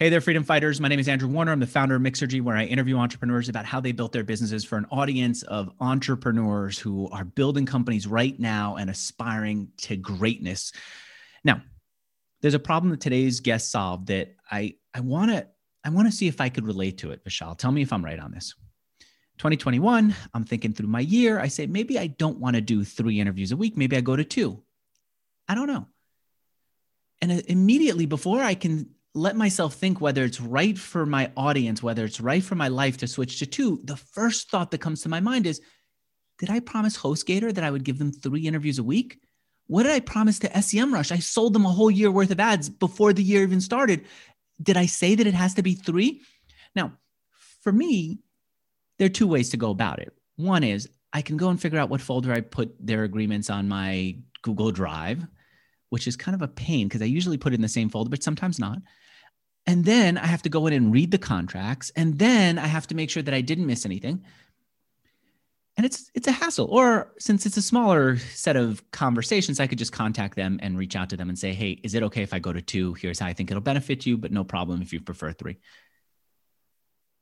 Hey there, freedom fighters. My name is Andrew Warner. I'm the founder of Mixergy, where I interview entrepreneurs about how they built their businesses for an audience of entrepreneurs who are building companies right now and aspiring to greatness. Now, there's a problem that today's guest solved that I I want to I want to see if I could relate to it, Vishal. Tell me if I'm right on this. 2021, I'm thinking through my year. I say maybe I don't want to do three interviews a week. Maybe I go to two. I don't know. And uh, immediately before I can let myself think whether it's right for my audience, whether it's right for my life to switch to two, the first thought that comes to my mind is Did I promise HostGator that I would give them three interviews a week? What did I promise to SEMrush? I sold them a whole year worth of ads before the year even started. Did I say that it has to be three? Now, for me, there are two ways to go about it. One is I can go and figure out what folder I put their agreements on my Google Drive, which is kind of a pain because I usually put it in the same folder, but sometimes not. And then I have to go in and read the contracts. And then I have to make sure that I didn't miss anything. And it's it's a hassle. Or since it's a smaller set of conversations, I could just contact them and reach out to them and say, hey, is it okay if I go to two? Here's how I think it'll benefit you, but no problem if you prefer three.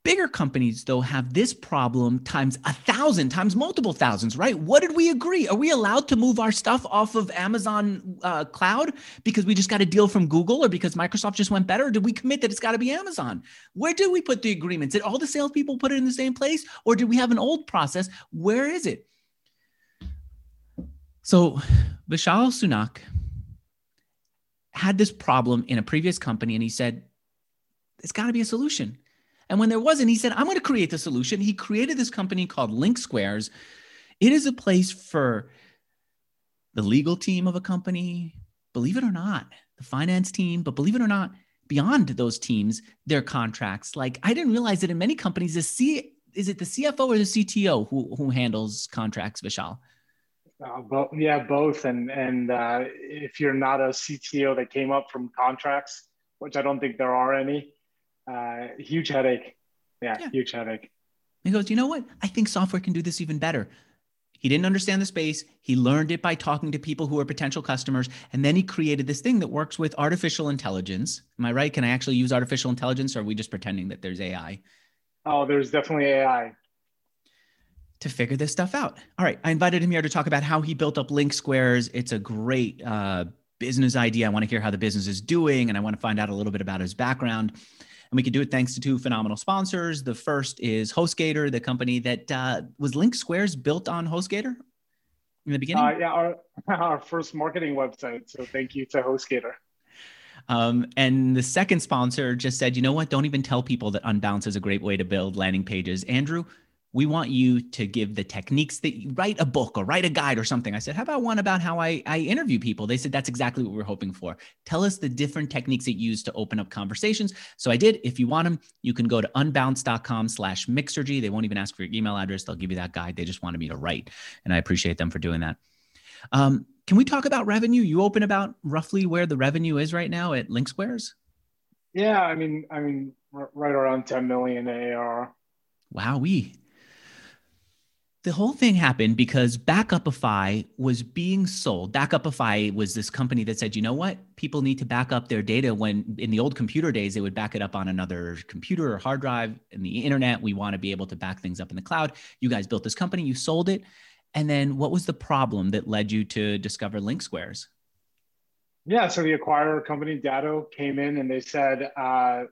Bigger companies, though, have this problem times a thousand, times multiple thousands, right? What did we agree? Are we allowed to move our stuff off of Amazon uh, cloud because we just got a deal from Google or because Microsoft just went better? Or did we commit that it's got to be Amazon? Where did we put the agreements? Did all the salespeople put it in the same place or did we have an old process? Where is it? So Vishal Sunak had this problem in a previous company and he said, it's got to be a solution. And when there wasn't, he said, I'm going to create the solution. He created this company called LinkSquares. It is a place for the legal team of a company, believe it or not, the finance team, but believe it or not, beyond those teams, their contracts. Like I didn't realize that in many companies, the C is it the CFO or the CTO who, who handles contracts, Vishal? Uh, bo- yeah, both. And and uh, if you're not a CTO that came up from contracts, which I don't think there are any, uh, huge headache. Yeah, yeah, huge headache. He goes, you know what? I think software can do this even better. He didn't understand the space. He learned it by talking to people who are potential customers. And then he created this thing that works with artificial intelligence. Am I right? Can I actually use artificial intelligence or are we just pretending that there's AI? Oh, there's definitely AI. To figure this stuff out. All right. I invited him here to talk about how he built up LinkSquares. It's a great uh, business idea. I want to hear how the business is doing and I want to find out a little bit about his background. And we can do it thanks to two phenomenal sponsors. The first is HostGator, the company that uh, was LinkSquares built on HostGator in the beginning. Uh, yeah, our, our first marketing website. So thank you to HostGator. Um, and the second sponsor just said, you know what? Don't even tell people that Unbounce is a great way to build landing pages. Andrew, we want you to give the techniques that you write a book or write a guide or something. I said, how about one about how I, I interview people? They said, that's exactly what we're hoping for. Tell us the different techniques that you use to open up conversations. So I did. If you want them, you can go to unbounce.com slash mixergy. They won't even ask for your email address. They'll give you that guide. They just wanted me to write. And I appreciate them for doing that. Um, can we talk about revenue? You open about roughly where the revenue is right now at LinkSquares? Yeah, I mean, I mean, right around 10 million AR. Wow, we the whole thing happened because Backupify was being sold. Backupify was this company that said, you know what? People need to back up their data when in the old computer days, they would back it up on another computer or hard drive. In the internet, we want to be able to back things up in the cloud. You guys built this company, you sold it. And then what was the problem that led you to discover LinkSquares? Yeah, so the acquirer company Datto came in and they said, uh,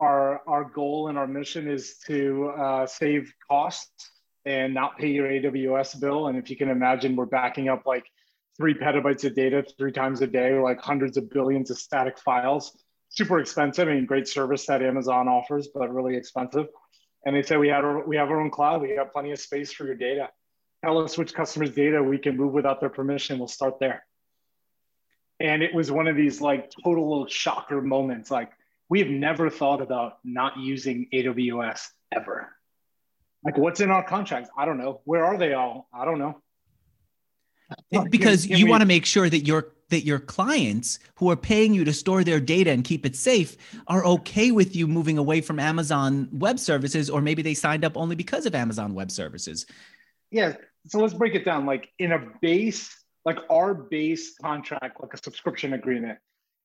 our, our goal and our mission is to uh, save costs and not pay your AWS bill. And if you can imagine, we're backing up like three petabytes of data three times a day, like hundreds of billions of static files. Super expensive. I mean, great service that Amazon offers, but really expensive. And they said we had our, we have our own cloud. We have plenty of space for your data. Tell us which customers' data we can move without their permission. We'll start there. And it was one of these like total shocker moments. Like we have never thought about not using AWS ever like, what's in our contracts? I don't know. Where are they all? I don't know. Because you want to make sure that your that your clients who are paying you to store their data and keep it safe are okay with you moving away from Amazon Web Services, or maybe they signed up only because of Amazon Web Services. Yeah. So let's break it down. Like in a base, like our base contract, like a subscription agreement,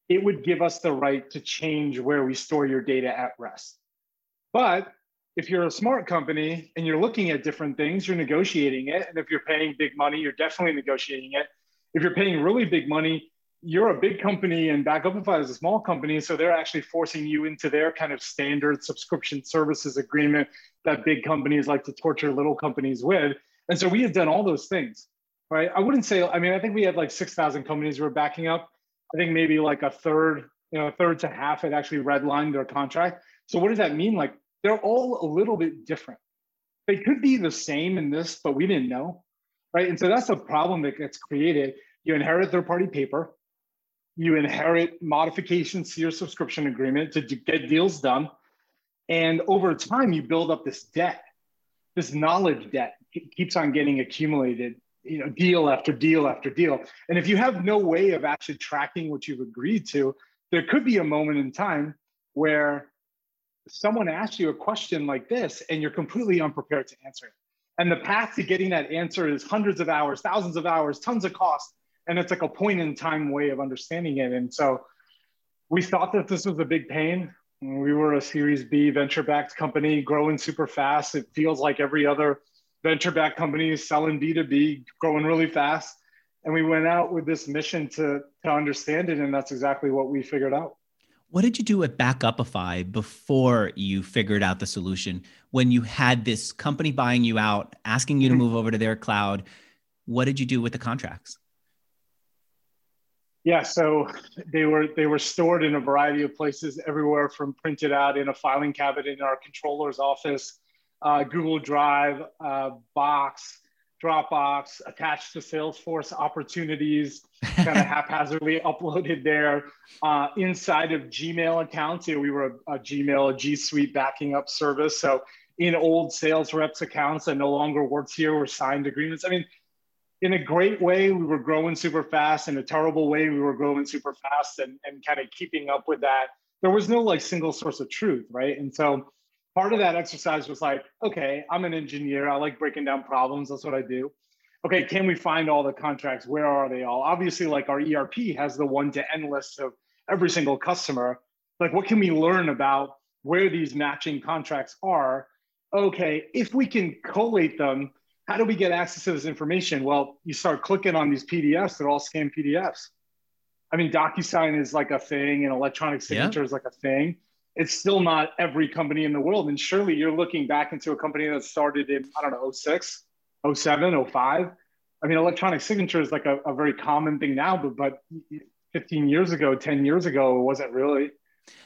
it would give us the right to change where we store your data at rest. But if you're a smart company and you're looking at different things, you're negotiating it. And if you're paying big money, you're definitely negotiating it. If you're paying really big money, you're a big company and Backupify is a small company. So they're actually forcing you into their kind of standard subscription services agreement that big companies like to torture little companies with. And so we had done all those things, right? I wouldn't say, I mean, I think we had like 6,000 companies we were backing up. I think maybe like a third, you know, a third to half had actually redlined their contract. So what does that mean? Like they're all a little bit different. They could be the same in this, but we didn't know, right? And so that's a problem that gets created. You inherit third party paper, you inherit modifications to your subscription agreement to get deals done. And over time, you build up this debt, this knowledge debt keeps on getting accumulated, you know, deal after deal after deal. And if you have no way of actually tracking what you've agreed to, there could be a moment in time where someone asks you a question like this and you're completely unprepared to answer it. And the path to getting that answer is hundreds of hours, thousands of hours, tons of cost. And it's like a point in time way of understanding it. And so we thought that this was a big pain. We were a Series B venture backed company growing super fast. It feels like every other venture backed company is selling B2B, growing really fast. And we went out with this mission to, to understand it. And that's exactly what we figured out. What did you do at Backupify before you figured out the solution? When you had this company buying you out, asking you to mm-hmm. move over to their cloud, what did you do with the contracts? Yeah, so they were they were stored in a variety of places, everywhere from printed out in a filing cabinet in our controller's office, uh, Google Drive, uh, Box, Dropbox, attached to Salesforce opportunities, kind of haphazardly uploaded there. Uh, inside of Gmail accounts, you know, we were a, a, Gmail, a G Suite backing up service. So in old sales reps accounts that no longer works here were signed agreements. I mean, in a great way, we were growing super fast. In a terrible way, we were growing super fast and, and kind of keeping up with that. There was no like single source of truth, right? And so part of that exercise was like, okay, I'm an engineer. I like breaking down problems. That's what I do. Okay, can we find all the contracts? Where are they all? Obviously, like our ERP has the one to end list of every single customer. Like, what can we learn about where these matching contracts are? Okay, if we can collate them, how do we get access to this information? Well, you start clicking on these PDFs, they're all scanned PDFs. I mean, DocuSign is like a thing, and electronic signature yeah. is like a thing it's still not every company in the world. And surely you're looking back into a company that started in, I don't know, 06, 07, 05. I mean, electronic signature is like a, a very common thing now, but, but 15 years ago, 10 years ago, it wasn't really.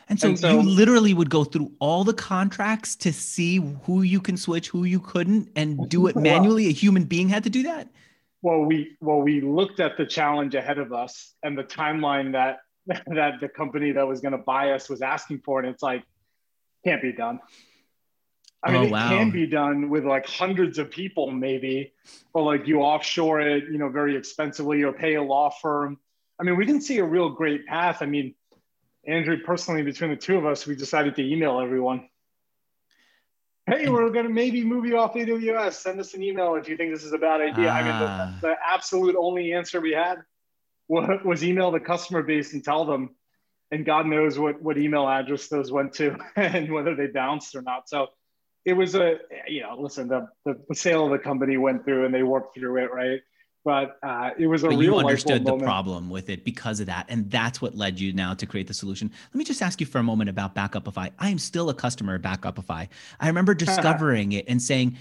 And so, and so, you literally would go through all the contracts to see who you can switch, who you couldn't, and do it manually. Well, a human being had to do that. Well, we well we looked at the challenge ahead of us and the timeline that that the company that was going to buy us was asking for, and it's like can't be done. I mean, oh, wow. it can be done with like hundreds of people, maybe, or like you offshore it, you know, very expensively or pay a law firm. I mean, we didn't see a real great path. I mean, Andrew, personally, between the two of us, we decided to email everyone. Hey, we're going to maybe move you off AWS. Send us an email if you think this is a bad idea. Ah. I mean, the, ah. the absolute only answer we had was email the customer base and tell them and god knows what what email address those went to and whether they bounced or not. So it was a you know listen the, the, sale of the company went through and they worked through it right? But uh, it was a but real you understood the moment. problem with it because of that and that's what led you now to create the solution. Let me just ask you for a moment about backupify. I am still a customer of backupify. I remember discovering it and saying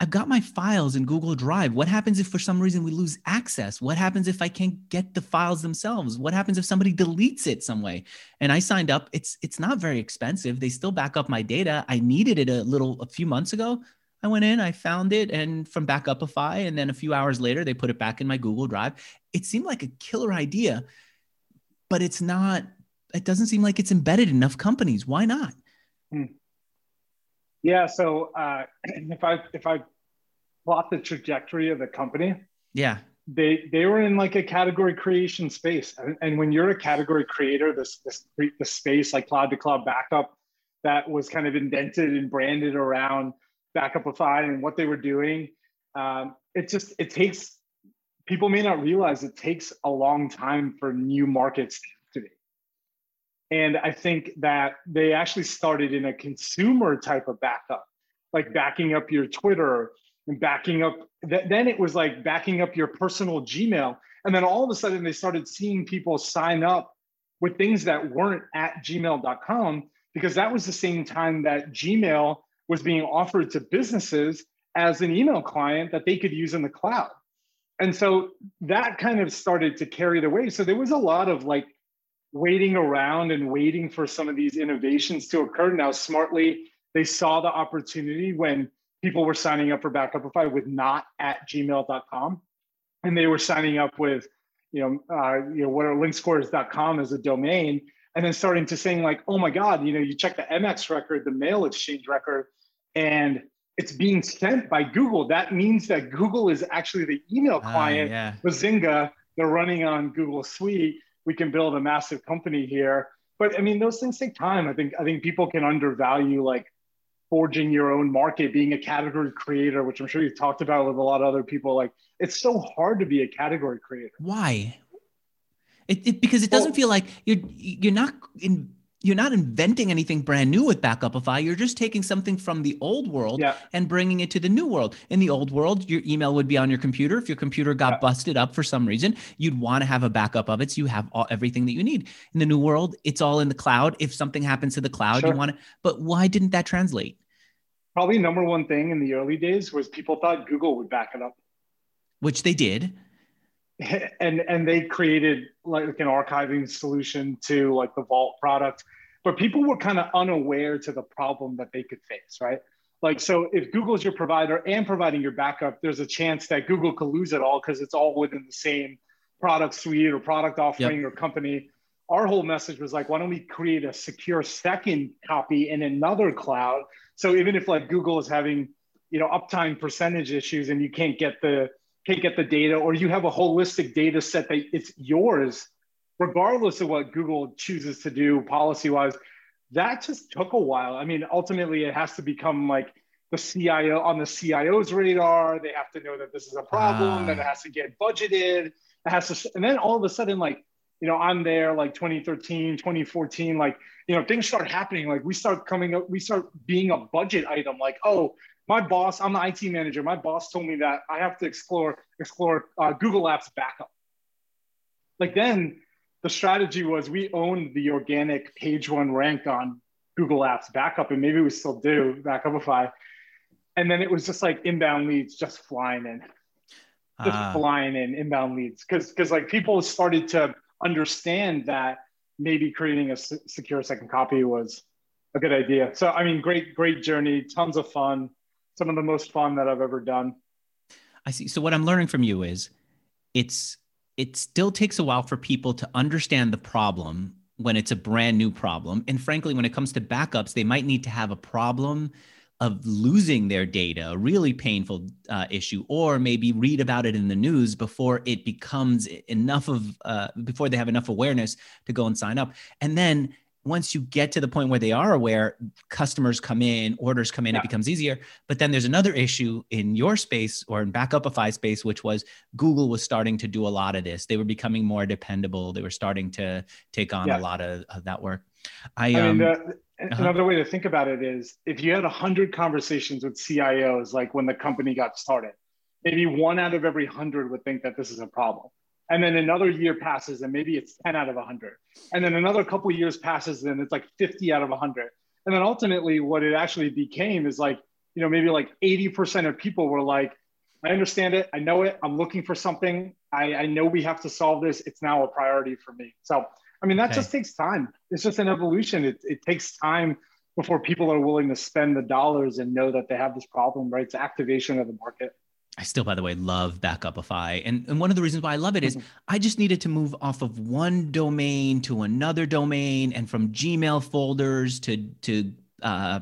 I've got my files in Google Drive. What happens if for some reason we lose access? What happens if I can't get the files themselves? What happens if somebody deletes it some way? And I signed up. It's it's not very expensive. They still back up my data. I needed it a little a few months ago. I went in, I found it and from Backupify and then a few hours later they put it back in my Google Drive. It seemed like a killer idea, but it's not it doesn't seem like it's embedded in enough companies. Why not? Hmm. Yeah. So uh, if I if I plot the trajectory of the company, yeah, they they were in like a category creation space, and, and when you're a category creator, this this the space like cloud to cloud backup that was kind of indented and branded around Backupify and what they were doing. Um, it just it takes people may not realize it takes a long time for new markets to. And I think that they actually started in a consumer type of backup, like backing up your Twitter and backing up. Then it was like backing up your personal Gmail. And then all of a sudden they started seeing people sign up with things that weren't at gmail.com because that was the same time that Gmail was being offered to businesses as an email client that they could use in the cloud. And so that kind of started to carry the way. So there was a lot of like waiting around and waiting for some of these innovations to occur. Now, smartly, they saw the opportunity when people were signing up for Backupify with not at gmail.com. And they were signing up with, you know, uh, you know, what are linksquares.com as a domain. And then starting to saying like, oh my God, you know, you check the MX record, the mail exchange record, and it's being sent by Google. That means that Google is actually the email ah, client. Uh, yeah. Bazinga, they're running on Google Suite. We can build a massive company here. But I mean, those things take time. I think I think people can undervalue like forging your own market, being a category creator, which I'm sure you've talked about with a lot of other people. Like it's so hard to be a category creator. Why? It, it because it doesn't well, feel like you're you're not in you're not inventing anything brand new with Backupify. You're just taking something from the old world yeah. and bringing it to the new world. In the old world, your email would be on your computer. If your computer got yeah. busted up for some reason, you'd want to have a backup of it so you have all, everything that you need. In the new world, it's all in the cloud. If something happens to the cloud, sure. you want to. But why didn't that translate? Probably number one thing in the early days was people thought Google would back it up, which they did and and they created like an archiving solution to like the vault product. But people were kind of unaware to the problem that they could face right? Like so if google's your provider and providing your backup there's a chance that google could lose it all because it's all within the same product suite or product offering yep. or company. Our whole message was like why don't we create a secure second copy in another cloud? So even if like google is having you know uptime percentage issues and you can't get the can't get the data or you have a holistic data set that it's yours regardless of what google chooses to do policy wise that just took a while. I mean ultimately it has to become like the cio on the cio's radar. They have to know that this is a problem uh. that it has to get budgeted. It has to and then all of a sudden like you know i'm there like 2013 2014 like you know things start happening. Like we start coming up we start being a budget item like oh my boss, I'm the IT manager. My boss told me that I have to explore explore uh, Google Apps backup. Like then, the strategy was we owned the organic page one rank on Google Apps backup, and maybe we still do Backupify. And then it was just like inbound leads just flying in, just uh. flying in inbound leads because because like people started to understand that maybe creating a secure second copy was a good idea. So I mean, great great journey, tons of fun some of the most fun that I've ever done. I see. So what I'm learning from you is it's it still takes a while for people to understand the problem when it's a brand new problem. And frankly, when it comes to backups, they might need to have a problem of losing their data, a really painful uh, issue, or maybe read about it in the news before it becomes enough of, uh, before they have enough awareness to go and sign up. And then once you get to the point where they are aware, customers come in, orders come in, yeah. it becomes easier. But then there's another issue in your space or in Backupify space, which was Google was starting to do a lot of this. They were becoming more dependable. They were starting to take on yeah. a lot of, of, that work. I, I um, mean, uh-huh. another way to think about it is if you had 100 conversations with CIOs, like when the company got started, maybe one out of every 100 would think that this is a problem and then another year passes and maybe it's 10 out of 100 and then another couple years passes and it's like 50 out of 100 and then ultimately what it actually became is like you know maybe like 80% of people were like i understand it. I know it. I'm looking for something. I, I know we have to solve this. It's now a priority for me. So i mean that okay. just takes time. It's just an evolution. It, it takes time before people are willing to spend the dollars and know that they have this problem right? It's activation of the market I still, by the way, love Backupify. And, and one of the reasons why I love it is mm-hmm. I just needed to move off of one domain to another domain and from Gmail folders to, to, uh,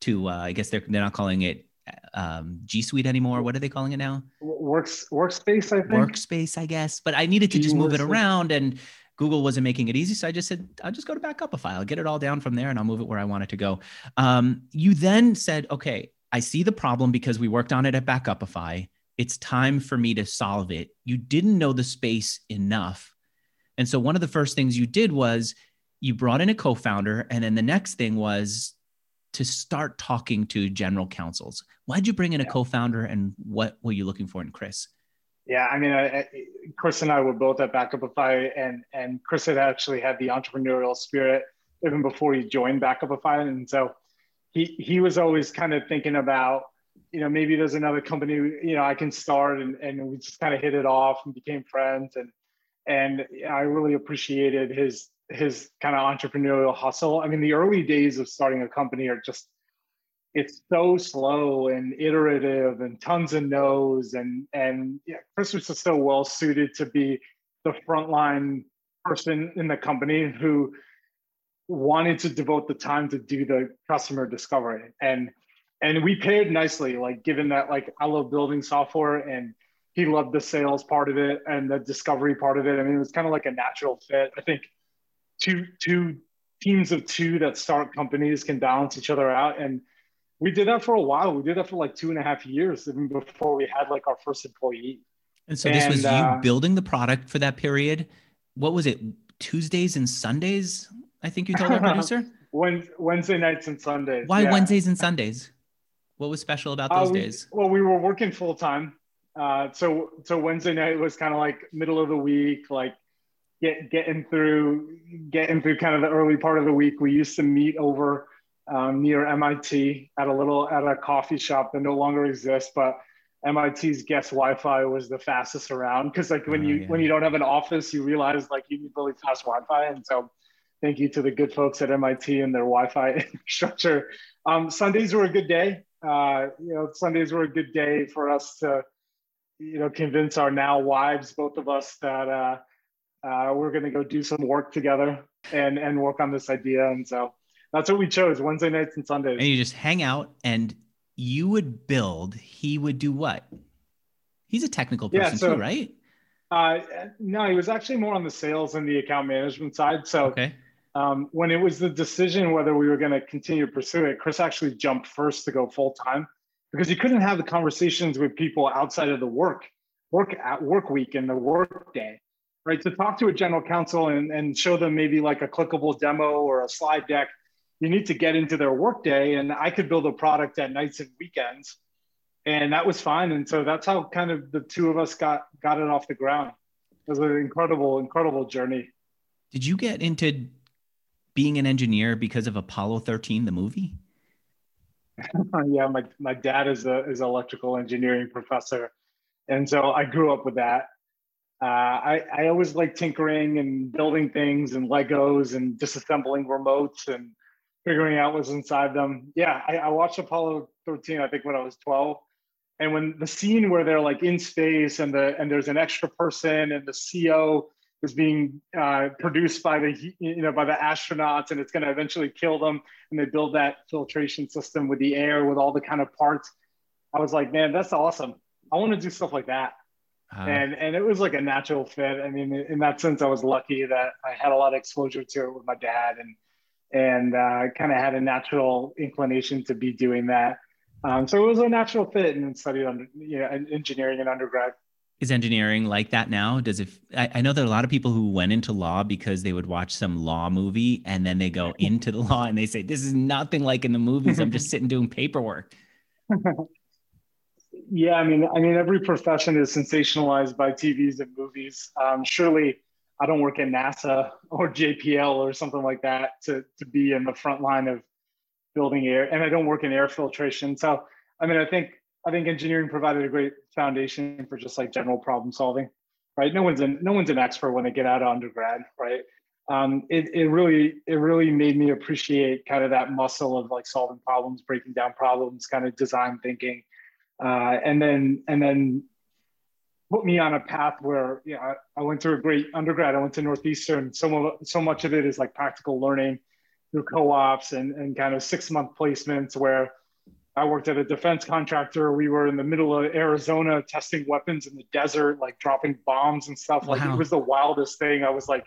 to uh, I guess they're, they're not calling it um, G Suite anymore. What are they calling it now? Works, workspace, I think. Workspace, I guess. But I needed to just move it around and Google wasn't making it easy. So I just said, I'll just go to Backupify. I'll get it all down from there and I'll move it where I want it to go. Um, you then said, okay, I see the problem because we worked on it at Backupify it's time for me to solve it. You didn't know the space enough. And so one of the first things you did was you brought in a co-founder, and then the next thing was to start talking to general counsels. Why'd you bring in a yeah. co-founder, and what were you looking for in Chris? Yeah, I mean, I, I, Chris and I were both at Backupify, and and Chris had actually had the entrepreneurial spirit even before he joined Backupify, and so he he was always kind of thinking about, you know, maybe there's another company, you know, I can start, and and we just kind of hit it off and became friends, and and I really appreciated his his kind of entrepreneurial hustle. I mean, the early days of starting a company are just it's so slow and iterative and tons of no's and and yeah, Chris was just so well suited to be the frontline person in the company who wanted to devote the time to do the customer discovery and and we paired nicely like given that like i love building software and he loved the sales part of it and the discovery part of it i mean it was kind of like a natural fit i think two two teams of two that start companies can balance each other out and we did that for a while. We did that for like two and a half years, even before we had like our first employee. And so this and, was you uh, building the product for that period. What was it? Tuesdays and Sundays? I think you told our producer. Wednesday nights and Sundays. Why yeah. Wednesdays and Sundays? What was special about those uh, we, days? Well, we were working full time. Uh, so so Wednesday night was kind of like middle of the week, like get getting through getting through kind of the early part of the week. We used to meet over um, near MIT at a little at a coffee shop that no longer exists, but MIT's guest Wi-Fi was the fastest around because like when oh, you yeah. when you don't have an office, you realize like you need really fast Wi-Fi, and so thank you to the good folks at MIT and their Wi-Fi infrastructure. Um, Sundays were a good day. Uh, you know, Sundays were a good day for us to, you know, convince our now wives, both of us, that uh, uh, we're going to go do some work together and and work on this idea. And so that's what we chose Wednesday nights and Sundays. And you just hang out and you would build, he would do what? He's a technical person yeah, so, too, right? Uh, no, he was actually more on the sales and the account management side. So okay. Um, when it was the decision whether we were going to continue to pursue it, Chris actually jumped first to go full time because he couldn't have the conversations with people outside of the work work at work week and the work day right to talk to a general counsel and, and show them maybe like a clickable demo or a slide deck you need to get into their work day. And I could build a product at nights and weekends. And that was fine. And so that's how kind of the two of us got got it off the ground. It was an incredible, incredible journey. Did you get into being an engineer because of Apollo 13, the movie? yeah, my, my dad is a is electrical engineering professor. And so I grew up with that. Uh, I, I always like tinkering and building things and Legos and disassembling remotes and figuring out what's inside them. Yeah, I, I, watched Apollo 13, I think when I was 12. And when the scene where they're like in space and the and there's an extra person and the CO is being uh, produced by the you know by the astronauts and it's going to eventually kill them and they build that filtration system with the air with all the kind of parts. I was like, man, that's awesome. I want to do stuff like that. Uh, and and it was like a natural fit. I mean, in that sense, I was lucky that I had a lot of exposure to it with my dad and and uh, kind of had a natural inclination to be doing that. Um, so it was a natural fit and studied under, you know, engineering in undergrad. Is engineering like that now? Does it? I, I know there are a lot of people who went into law because they would watch some law movie and then they go into the law and they say, "This is nothing like in the movies. I'm just sitting doing paperwork." yeah, I mean, I mean, every profession is sensationalized by TVs and movies. Um, surely, I don't work at NASA or JPL or something like that to, to be in the front line of building air. And I don't work in air filtration. So, I mean, I think, I think engineering provided a great foundation for just like general problem solving, right? No one's an, no one's an expert when they get out of undergrad, right? Um, it, it really, it really made me appreciate kind of that muscle of like solving problems, breaking down problems, kind of design thinking. Uh, and then, and then put me on a path where yeah, I, I went through a great undergrad. I went to Northeastern. So, so much of it is like practical learning through co-ops and, and kind of six month placements where I worked at a defense contractor. We were in the middle of Arizona testing weapons in the desert, like dropping bombs and stuff. Like wow. it was the wildest thing. I was like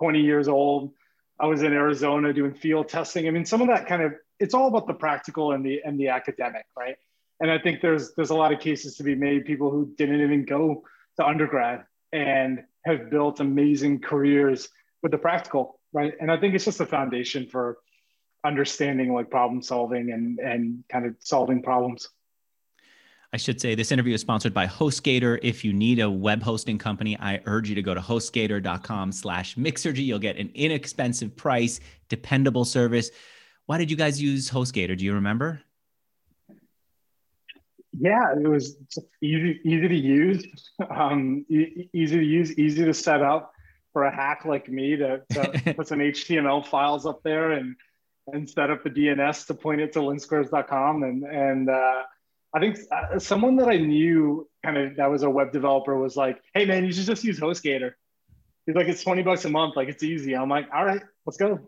20 years old. I was in Arizona doing field testing. I mean, some of that kind of it's all about the practical and the and the academic, right? and I think there's there's a lot of cases to be made. People who didn't even go to undergrad and have built amazing careers with the practical. right? And I think it's just a foundation for understanding like problem solving and and kind of solving problems. I should say this interview is sponsored by HostGator. If you need a web hosting company, I urge you to go to hostgator.com slash Mixergy. You'll get an inexpensive price, dependable service. Why did you guys use HostGator? Do you remember? Yeah, it was easy, easy to use, um, e- easy to use, easy to set up for a hack like me to, to put some HTML files up there and and set up the DNS to point it to linksquares.com. And and uh, I think uh, someone that I knew kind of that was a web developer was like, "Hey man, you should just use HostGator." He's like, "It's twenty bucks a month, like it's easy." I'm like, "All right, let's go."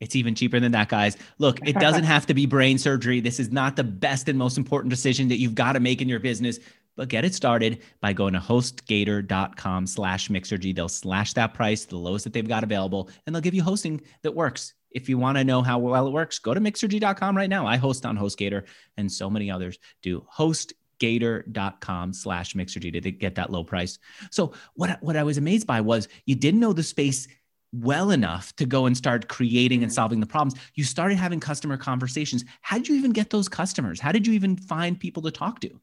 It's even cheaper than that, guys. Look, it doesn't have to be brain surgery. This is not the best and most important decision that you've got to make in your business. But get it started by going to hostgator.com slash mixergy. They'll slash that price, the lowest that they've got available, and they'll give you hosting that works. If you want to know how well it works, go to mixergy.com right now. I host on HostGator, and so many others do. HostGator.com slash mixergy to get that low price. So what, what I was amazed by was you didn't know the space well enough to go and start creating and solving the problems. You started having customer conversations. How did you even get those customers? How did you even find people to talk to?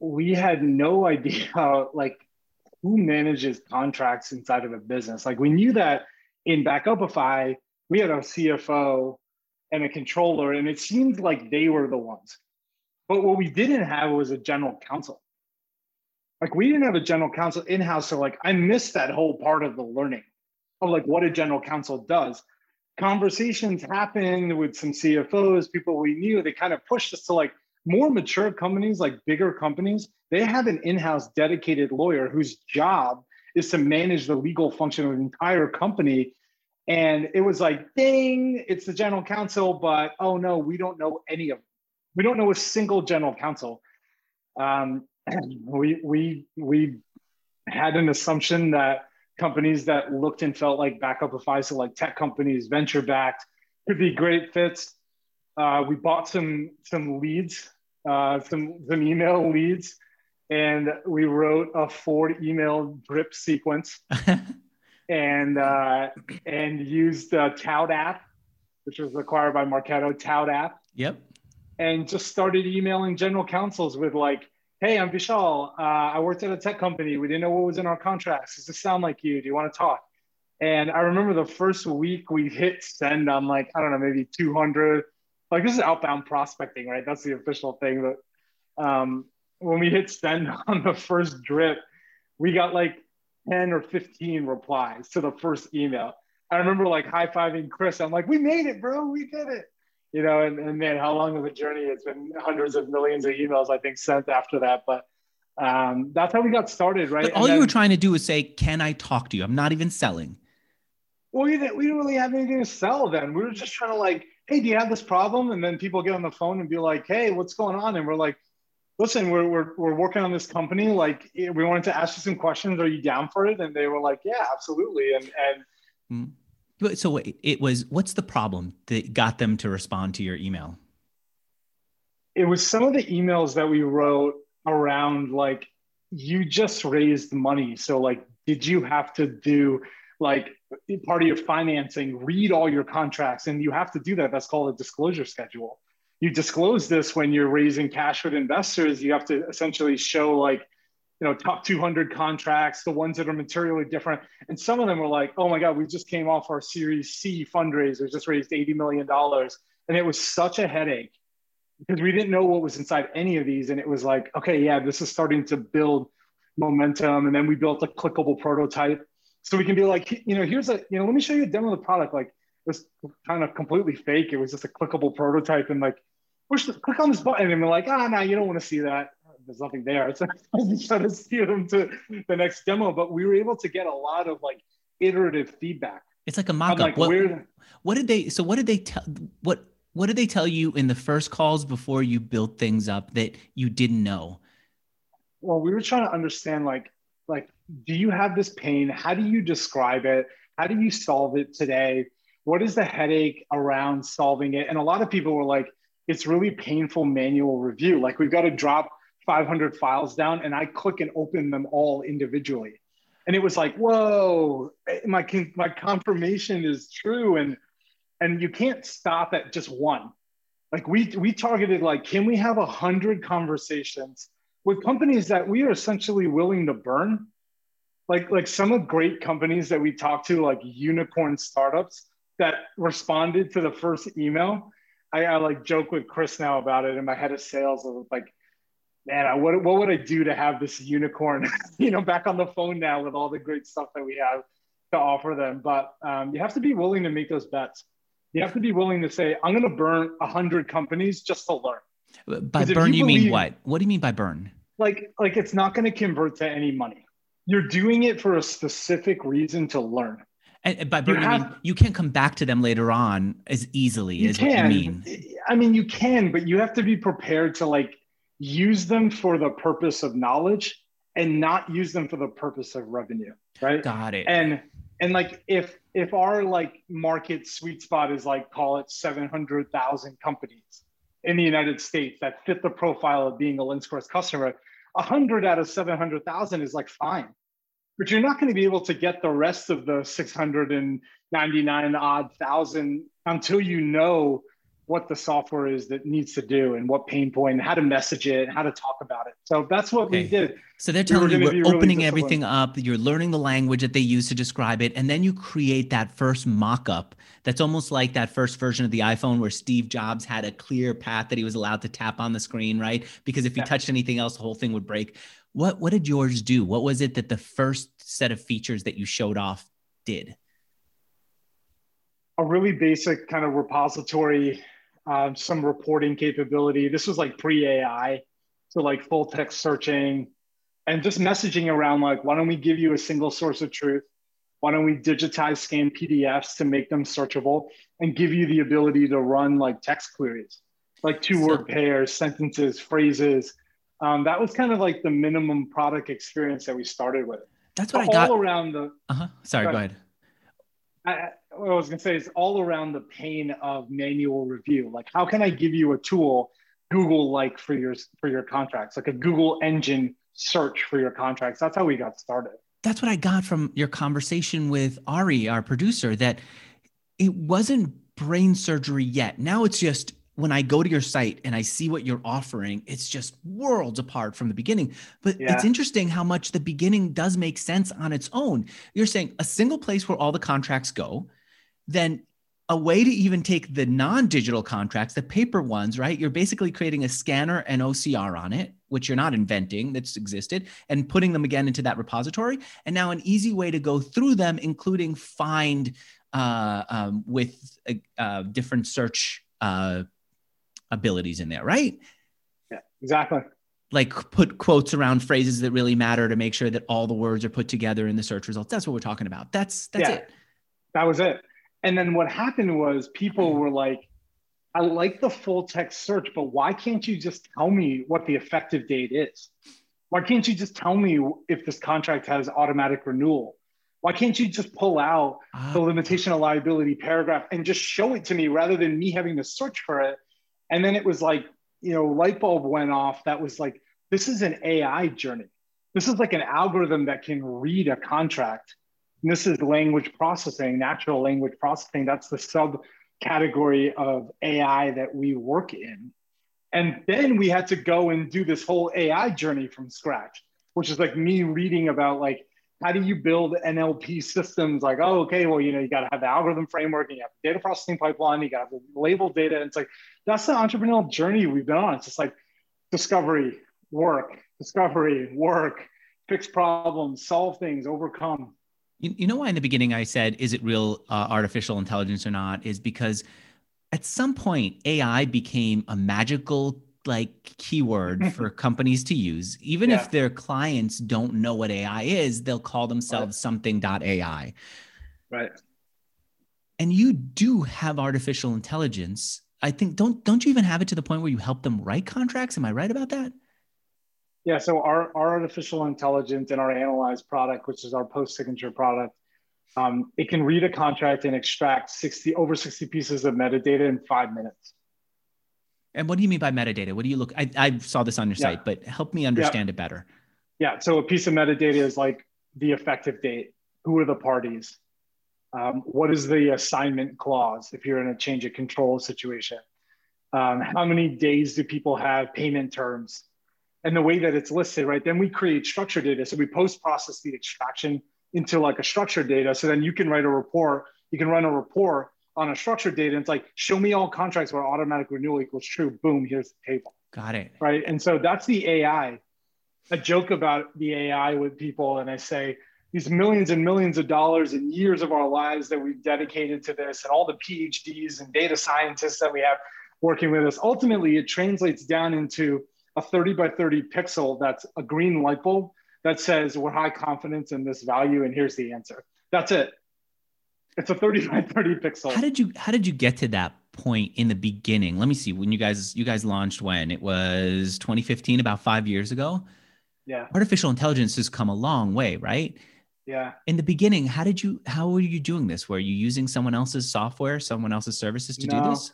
We had no idea how, like who manages contracts inside of a business. Like we knew that in Backupify, we had a CFO and a controller, and it seemed like they were the ones. But what we didn't have was a general counsel. Like we didn't have a general counsel in house. So like I missed that whole part of the learning of like what a general counsel does. Conversations happened with some CFOs, people we knew. They kind of pushed us to like more mature companies, like bigger companies. They have an in-house dedicated lawyer whose job is to manage the legal function of an entire company and it was like, ding, it's the general counsel, but oh no, we don't know any of them. We don't know a single general counsel. Um, we we we had an assumption that companies that looked and felt like Backupify, so like tech companies, venture backed, could be great fits. Uh, we bought some some leads, uh, some some email leads, and we wrote a four email drip sequence and uh, and used the Tout app, which was acquired by Marketo. Tout app. Yep. And just started emailing general counsels with like, "Hey, I'm Vishal. Uh, I worked at a tech company. We didn't know what was in our contracts. Does this sound like you? Do you want to talk?" And I remember the first week we hit send on like I don't know maybe 200. Like this is outbound prospecting, right? That's the official thing. But um, when we hit send on the first drip, we got like 10 or 15 replies to the first email. I remember like high fiving Chris. I'm like, we made it, bro. We did it. You know, and, and man, how long of a journey? It's been hundreds of millions of emails, I think, sent after that. But um, that's how we got started, right? But all then, you were trying to do was say, Can I talk to you? I'm not even selling. Well, we didn't, we didn't really have anything to sell then. We were just trying to like, Hey, do you have this problem? And then people get on the phone and be like, Hey, what's going on? And we're like, listen, we're, we're, we're working on this company. Like we wanted to ask you some questions. Are you down for it? And they were like, yeah, absolutely. And, and mm. so it was, what's the problem that got them to respond to your email? It was some of the emails that we wrote around like, you just raised money. So like, did you have to do like part of your financing, read all your contracts and you have to do that. That's called a disclosure schedule you disclose this when you're raising cash with investors. You have to essentially show like, you know, top 200 contracts, the ones that are materially different. And some of them were like, oh my God, we just came off our Series C fundraiser, just raised $80 million. And it was such a headache because we didn't know what was inside any of these. And it was like, okay, yeah, this is starting to build momentum. And then we built a clickable prototype. So we can be like, you know, here's a, you know, let me show you a demo of the product. Like, it was kind of completely fake. It was just a clickable prototype. And like, push the, click on this button and they're like, ah, no, you don't want to see that. There's nothing there. It's like trying to steer them to the next demo. But we were able to get a lot of like iterative feedback. It's like a mock-up. Like, what, what did they? So what did they tell? What what did they tell you in the first calls before you built things up that you didn't know? Well, we were trying to understand like like do you have this pain? How do you describe it? How do you solve it today? What is the headache around solving it? And a lot of people were like, it's really painful manual review. Like we've got to drop 500 files down and I click and open them all individually. and it was like, whoa, eh, my my confirmation is true, and and you can't stop at just one. Like we we targeted like, can we have a hundred conversations with companies that we are essentially willing to burn? Like like some of great companies that we talked to, like unicorn startups that responded to the first email. I, I like joke with Chris now about it, and my head of sales was like, man, I, what what would I do to have this unicorn, you know, back on the phone now with all the great stuff that we have to offer them? But um, you have to be willing to make those bets you have to be willing to say, I'm going to burn a 100 companies just to learn. By burn, you, you believe, mean what? What do you mean by burn? Like, like it's not going to convert to any money. You're doing it for a specific reason to learn. And by burn, you, have, mean you can't come back to them later on as easily you as can. what you mean. I mean, you can, but you have to be prepared to like use them for the purpose of knowledge and not use them for the purpose of revenue. Right. Got it. And and like if if our like market sweet spot is like call it 700,000 companies in the United States that fit the profile of being a LinkSquares customer, 100 out of 700,000 is like fine. But you're not going to be able to get the rest of the 699 odd thousand until you know what the software is that needs to do and what pain point, and how to message it, and how to talk about it. So that's what okay. we did. So they're telling we you we're opening really everything up. You're learning the language that they use to describe it, and then you create that first mock-up. That's almost like that first version of the iPhone where Steve Jobs had a clear path that he was allowed to tap on the screen, right? Because if he yeah. touched anything else, the whole thing would break. What what did yours do? What was it that the first set of features that you showed off did? A really basic kind of repository um, some reporting capability. This was like pre AI, so like full text searching and just messaging around like, why don't we give you a single source of truth? Why don't we digitize scan PDFs to make them searchable and give you the ability to run like text queries, like two word pairs, sentences, phrases. Um, that was kind of like the minimum product experience that we started with. That's what all I got all around the. Uh huh. Sorry, go ahead. I, what I was going to say is all around the pain of manual review. Like, how can I give you a tool, Google like for your for your contracts, like a Google engine search for your contracts? That's how we got started. That's what I got from your conversation with Ari, our producer. That it wasn't brain surgery yet. Now it's just when I go to your site and I see what you're offering, it's just worlds apart from the beginning. But yeah. it's interesting how much the beginning does make sense on its own. You're saying a single place where all the contracts go, then a way to even take the non-digital contracts, the paper ones, right? You're basically creating a scanner and OCR on it, which you're not inventing, that's existed, and putting them again into that repository. And now an easy way to go through them, including find uh, um, with uh, uh, different search uh, abilities in there, right? Yeah, exactly. Like put quotes around phrases that really matter to make sure that all the words are put together in the search results. That's what we're talking about. That's that's yeah, it. That was it. And then what happened was people were like, I like the full text search, but why can't you just tell me what the effective date is? Why can't you just tell me if this contract has automatic renewal? Why can't you just pull out the ah. limitation of liability paragraph and just show it to me rather than me having to search for it? And then it was like, you know, light bulb went off that was like, this is an AI journey. This is like an algorithm that can read a contract and this is language processing, natural language processing. That's the subcategory of AI that we work in. And then we had to go and do this whole AI journey from scratch, which is like me reading about like how do you build NLP systems? Like, oh, okay, well, you know, you got to have the algorithm framework and you have the data processing pipeline, you got to label data. And it's like that's the entrepreneurial journey we've been on. It's just like discovery, work, discovery, work, fix problems, solve things, overcome. You, you know why in the beginning I said, is it real uh, artificial intelligence or not? Is because at some point AI became a magical like keyword for companies to use. Even yeah. if their clients don't know what AI is, they'll call themselves right. something.ai. Right. And you do have artificial intelligence. I think don't don't you even have it to the point where you help them write contracts? Am I right about that? Yeah, so our, our artificial intelligence and our Analyze product, which is our post signature product, um, it can read a contract and extract 60 over 60 pieces of metadata in five minutes. And what do you mean by metadata? What do you look? I, I saw this on your yeah. site, but help me understand yeah. it better. Yeah, so a piece of metadata is like the effective date? Who are the parties? Um, what is the assignment clause if you're in a change of control situation? Um, how many days do people have payment terms? And the way that it's listed, right? Then we create structured data. So we post process the extraction into like a structured data. So then you can write a report, you can run a report on a structured data. It's like, show me all contracts where automatic renewal equals true. Boom, here's the table. Got it. Right. And so that's the AI. I joke about the AI with people and I say, these millions and millions of dollars and years of our lives that we've dedicated to this and all the PhDs and data scientists that we have working with us, ultimately it translates down into a 30 by 30 pixel that's a green light bulb that says we're high confidence in this value and here's the answer. That's it. It's a 30 by 30 pixel. How did you how did you get to that point in the beginning? Let me see. When you guys you guys launched when? It was 2015, about 5 years ago. Yeah. Artificial intelligence has come a long way, right? Yeah. In the beginning, how did you how were you doing this? Were you using someone else's software, someone else's services to no, do this?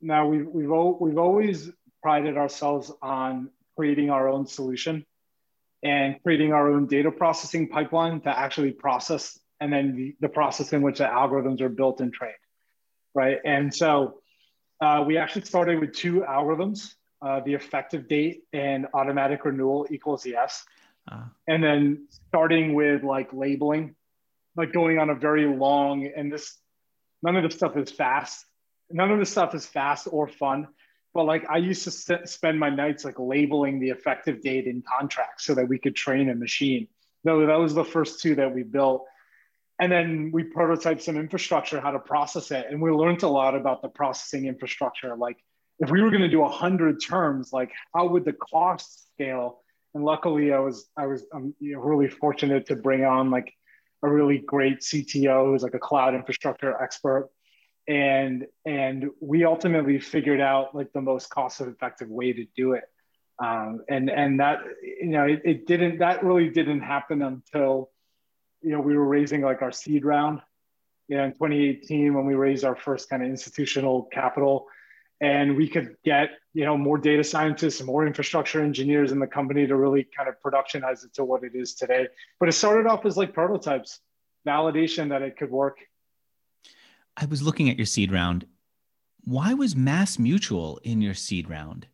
No, we've we've we've always prided ourselves on creating our own solution and creating our own data processing pipeline to actually process and then the, the process in which the algorithms are built and trained, right? And so uh, we actually started with two algorithms, uh, the effective date and automatic renewal equals yes. Uh, and then starting with like labeling, like going on a very long, and this, none of the stuff is fast. None of the stuff is fast or fun. But like I used to st- spend my nights like labeling the effective date in contracts so that we could train a machine. No, that was the first two that we built. And then we prototyped some infrastructure, how to process it. And we learned a lot about the processing infrastructure. Like if we were going to do 100 terms, like how would the cost scale? and luckily I was I was I'm you know, really fortunate to bring on like a really great CTO who's like a cloud infrastructure expert and and we ultimately figured out like the most cost effective way to do it um, and and that you know it, it didn't that really didn't happen until you know we were raising like our seed round you know in 2018 when we raised our first kind of institutional capital. And we could get you know more data scientists more infrastructure engineers in the company to really kind of productionize it to what it is today. But it started off as like prototypes validation that it could work. I was looking at your seed round. Why was MassMutual in your seed round?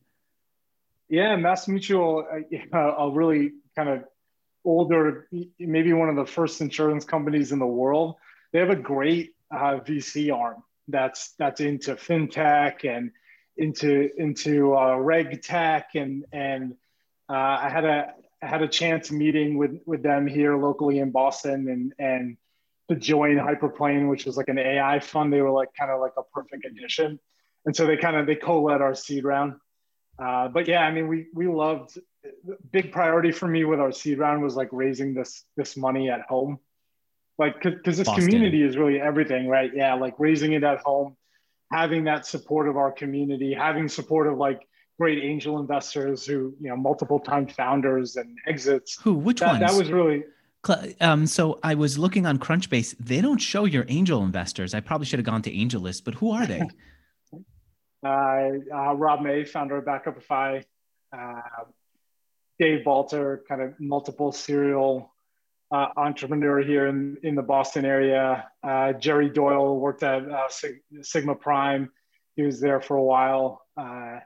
Yeah MassMutual uh, a really kind of older maybe one of the first insurance companies in the world they have a great uh, vc arm that's that's into fintech and into into uh, reg tech and and uh, I had a I had a chance meeting with with them here locally in Boston and and to join Hyperplane, which was like an AI fund. They were like kind of like a perfect addition, and so they kind of they co-led our seed round. Uh, but yeah, I mean, we we loved. Big priority for me with our seed round was like raising this this money at home like because this Boston. community is really everything right yeah like raising it at home having that support of our community having support of like great angel investors who you know multiple time founders and exits who which that, ones that was really um, so I was looking on Crunchbase. They don't show your angel investors. I probably should have gone to AngelList, but who are they? uh, uh, Rob May, founder of Backupify, uh, Dave Balter, kind of multiple serial uh, entrepreneur here in, in the Boston area. Uh, Jerry Doyle worked at uh, Sig- Sigma Prime. He was there for a while. Uh,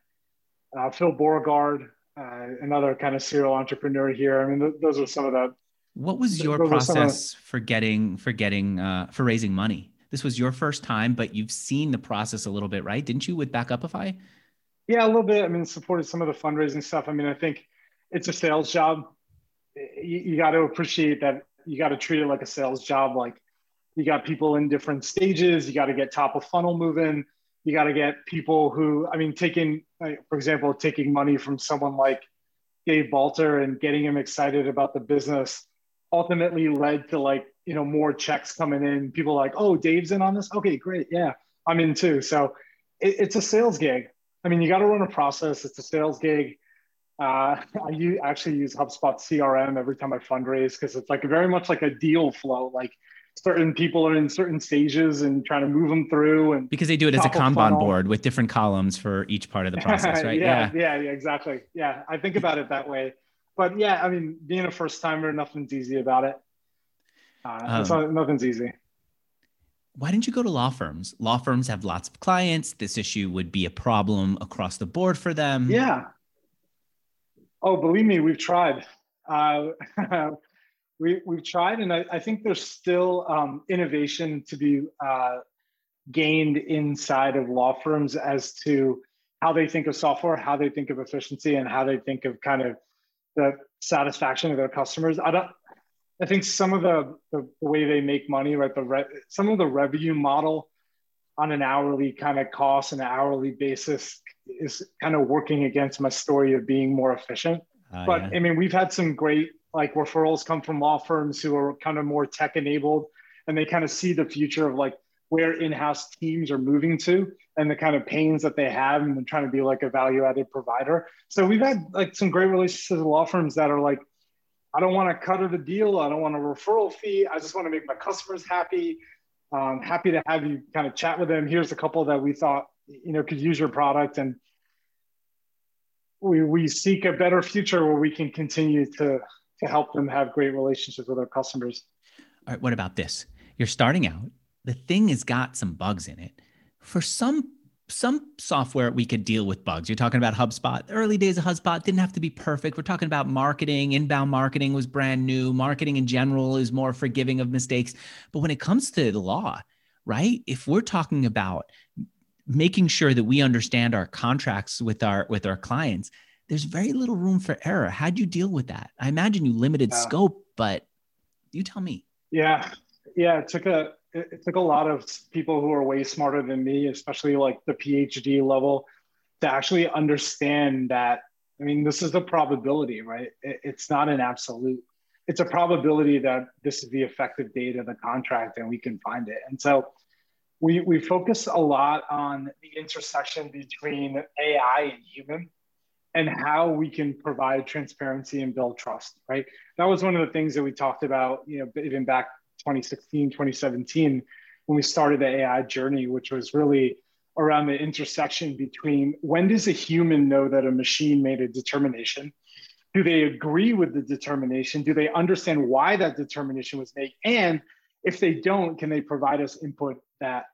uh, Phil Beauregard, uh, another kind of serial entrepreneur here. I mean, th- those are some of the. What was your process of, for getting for getting for raising money? This was your first time, but you've seen the process a little bit, right? Didn't you with Backupify? Yeah, a little bit. I mean, supported some of the fundraising stuff. I mean, I think it's a sales job you, you got to appreciate that you got to treat it like a sales job. Like you got people in different stages. You got to get top of funnel moving. You got to get people who, I mean, taking, for example, taking money from someone like Dave Balter and getting him excited about the business ultimately led to like, you know, more checks coming in. People like, oh, Dave's in on this. Okay, great. Yeah, I'm in too. So it, it's a sales gig. I mean, you got to run a process. It's a sales gig. Uh, I actually use HubSpot CRM every time I fundraise because it's like very much like a deal flow. Like certain people are in certain stages and trying to move them through and because they do it as a kanban board with different columns for each part of the process right yeah, yeah, yeah yeah exactly yeah i think about it that way but yeah i mean being a first timer nothing's easy about it Uh, um, nothing's easy. Why didn't you go to law firms? Law firms have lots of clients. This issue would be a problem across the board for them. Yeah. Oh, believe me, we've tried. Uh, we, we've tried, and I, I think there's still um, innovation to be uh, gained inside of law firms as to how they think of software, how they think of efficiency, and how they think of kind of the satisfaction of their customers. I don't. I think some of the, the, the way they make money, right? The re, some of the revenue model on an hourly kind of cost and an hourly basis is kind of working against my story of being more efficient. Uh, but yeah. I mean, we've had some great like referrals come from law firms who are kind of more tech enabled and they kind of see the future of like where in-house teams are moving to and the kind of pains that they have and trying to be like a value-added provider. So we've had like some great relationships with law firms that are like, I don't want to cut it a deal. I don't want a referral fee. I just want to make my customers happy. Um, happy to have you kind of chat with them. Here's a couple that we thought, you know, could use your product. And we, we seek a better future where we can continue to, to help them have great relationships with our customers. All right. What about this? You're starting out the thing has got some bugs in it. For some some software we could deal with bugs. You're talking about HubSpot. The early days of HubSpot didn't have to be perfect. We're talking about marketing. Inbound marketing was brand new. Marketing in general is more forgiving of mistakes. But when it comes to the law, right? If we're talking about making sure that we understand our contracts with our with our clients, there's very little room for error. how do you deal with that? I imagine you limited yeah. scope, but you tell me. Yeah. Yeah. It took a it, took a lot of people who are way smarter than me, especially like the PhD level, to actually understand that. I mean, this is the probability, right? It, it's not an absolute. It's a probability that this is the effective date of the contract and we can find it. And so we, we focus a lot on the intersection between AI and human and how we can provide transparency and build trust, right? That was one of the things that we talked about, you know, even back 2016, 2017, when we started the AI journey, which was really around the intersection between when does a human know that a machine made a determination? Do they agree with the determination? Do they understand why that determination was made? And if they don't, can they provide us input that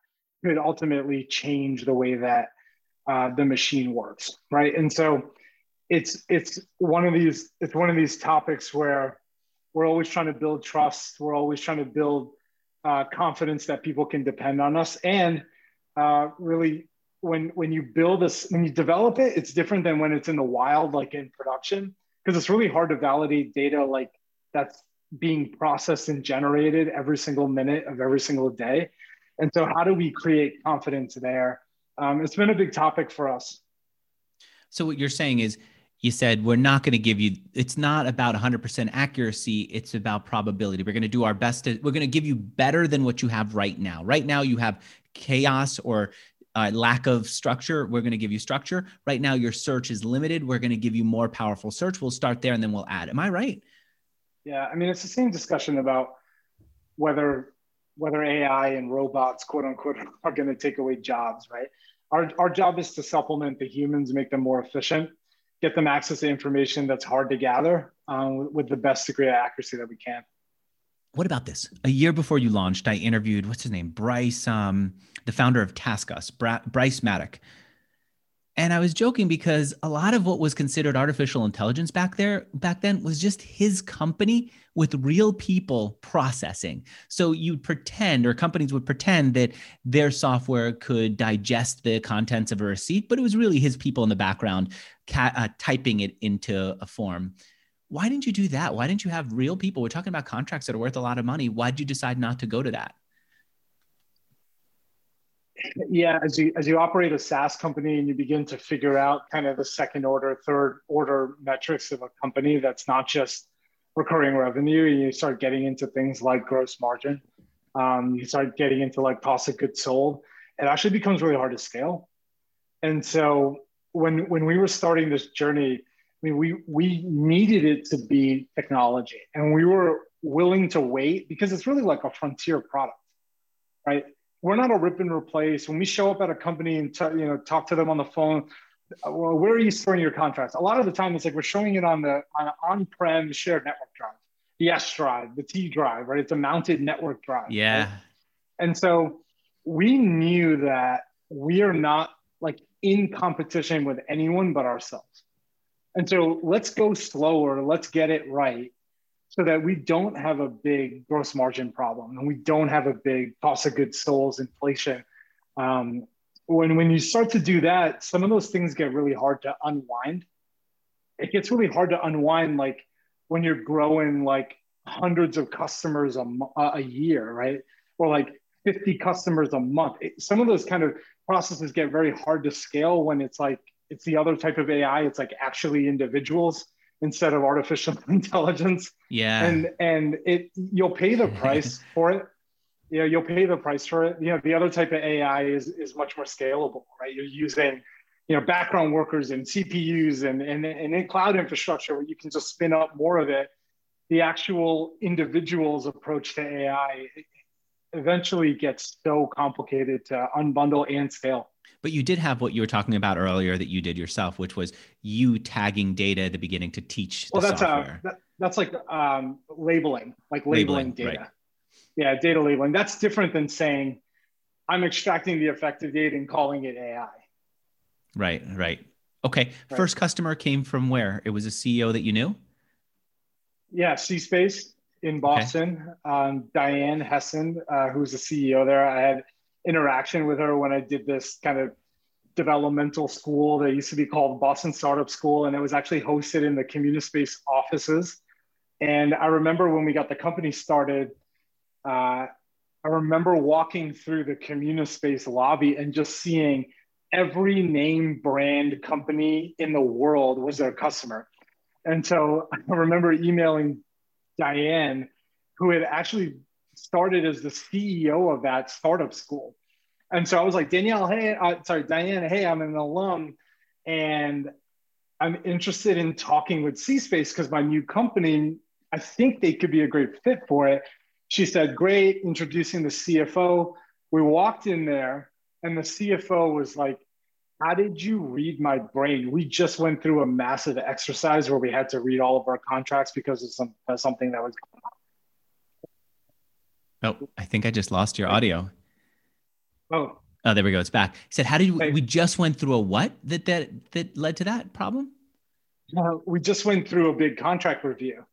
could ultimately change the way that uh, the machine works, right? And so it's it's one of these it's one of these topics where we're always trying to build trust. We're always trying to build uh, confidence that people can depend on us. And uh, really, when when you build this, when you develop it, it's different than when it's in the wild, like in production, because it's really hard to validate data like that's being processed and generated every single minute of every single day. And so, how do we create confidence there? Um, it's been a big topic for us. So, what you're saying is you said we're not going to give you it's not about 100% accuracy it's about probability. We're going to do our best to we're going to give you better than what you have right now. Right now you have chaos or uh, lack of structure we're going to give you structure. Right now your search is limited we're going to give you more powerful search. We'll start there and then we'll add. Am i right? Yeah i mean it's the same discussion about whether whether ai and robots quote unquote are going to take away jobs right our, our job is to supplement the humans make them more efficient get them access to information that's hard to gather um, with the best degree of accuracy that we can. What about this? A year before you launched, I interviewed what's his name, Bryce, um, the founder of TaskUs, Bra- Bryce Maddock. And I was joking because a lot of what was considered artificial intelligence back there back then was just his company with real people processing. So you'd pretend or companies would pretend that their software could digest the contents of a receipt, but it was really his people in the background ca- uh, typing it into a form. Why didn't you do that? Why didn't you have real people? We're talking about contracts that are worth a lot of money. Why did you decide not to go to that? Yeah as you as you operate a saas company and you begin to figure out kind of the second order third order metrics of a company that's not just recurring revenue you start getting into things like gross margin. Um, you start getting into like cost of goods sold. It actually becomes really hard to scale. And so when when we were starting this journey I mean, we we needed it to be technology, and we were willing to wait because it's really like a frontier product, right? We're not a rip and replace. When we show up at a company and t- you know talk to them on the phone, uh, well, where are you storing your contracts? A lot of the time, it's like we're showing it on the on on-prem shared network drive, the S drive, the T drive, right? It's a mounted network drive. Yeah. Right? And so we knew that we are not like in competition with anyone but ourselves. And so let's go slower, let's get it right so that we don't have a big gross margin problem and we don't have a big cost of goods sold inflation. Um, when, when you start to do that, some of those things get really hard to unwind. It gets really hard to unwind, like when you're growing like hundreds of customers a, a year, right? Or like 50 customers a month. It, some of those kind of processes get very hard to scale when it's like it's the other type of AI. It's like actually individuals instead of artificial intelligence. Yeah. And and it you'll pay the price for it. You know, you'll pay the price for it. You know, the other type of AI is is much more scalable, right? You're using you know background workers and CPUs and and, and in cloud infrastructure where you can just spin up more of it. The actual individual's approach to AI eventually gets so complicated to unbundle and scale. But you did have what you were talking about earlier that you did yourself, which was you tagging data at the beginning to teach well, that's uh, software. A, that, that's like um, labeling, like labeling, labeling data. Right. Yeah, data labeling. That's different than saying I'm extracting the effective data and calling it AI. Right, right. Okay. Right. First customer came from where? It was a CEO that you knew? Yeah, C Space in Boston. Okay. Um, Diane Hessan, uh, who's the CEO there, I had interaction with her when I did this kind of developmental school that used to be called Boston Startup School, and it was actually hosted in the Communispace offices. And I remember when we got the company started, uh, I remember walking through the Communispace lobby and just seeing every name brand company in the world was their customer. And so I remember emailing Diane, who had actually started as the CEO of that startup school. And so I was like, Danielle, hey, uh, sorry, Diane, hey, I'm an alum and I'm interested in talking with C Space because my new company, I think they could be a great fit for it. She said, great, introducing the CFO. We walked in there and the CFO was like, how did you read my brain? We just went through a massive exercise where we had to read all of our contracts because of some, something that was going on. Oh, I think I just lost your audio. Oh. Oh, there we go. It's back. He said, "How did you, we just went through a what that that that led to that problem?" Uh, we just went through a big contract review.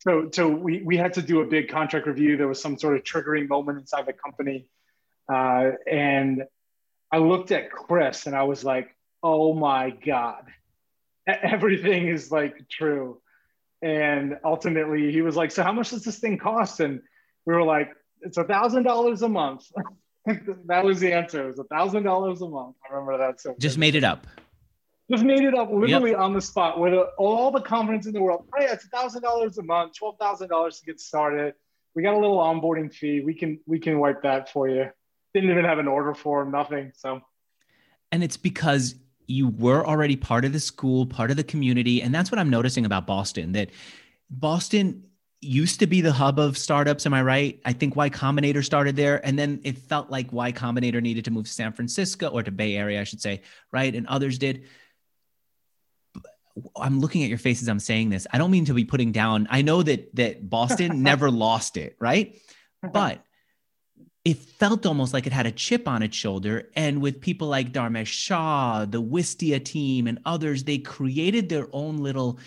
So, so we we had to do a big contract review. There was some sort of triggering moment inside the company, uh, and I looked at Chris and I was like, "Oh my god, everything is like true." And ultimately, he was like, "So, how much does this thing cost?" And we were like, it's a thousand dollars a month. that was the answer. It was a thousand dollars a month. I remember that. So just made it up. Just made it up literally yep. on the spot with uh, all the confidence in the world. Oh yeah, it's a thousand dollars a month, twelve thousand dollars to get started. We got a little onboarding fee. We can we can wipe that for you. Didn't even have an order form, nothing. So and it's because you were already part of the school, part of the community. And that's what I'm noticing about Boston that Boston used to be the hub of startups. Am I right? I think Y Combinator started there. And then it felt like Y Combinator needed to move to San Francisco or to Bay Area, I should say, right? And others did. I'm looking at your faces. I'm saying this. I don't mean to be putting down. I know that that Boston never lost it, right? Uh-huh. But it felt almost like it had a chip on its shoulder. And with people like Dharmesh Shah, the Wistia team, and others, they created their own little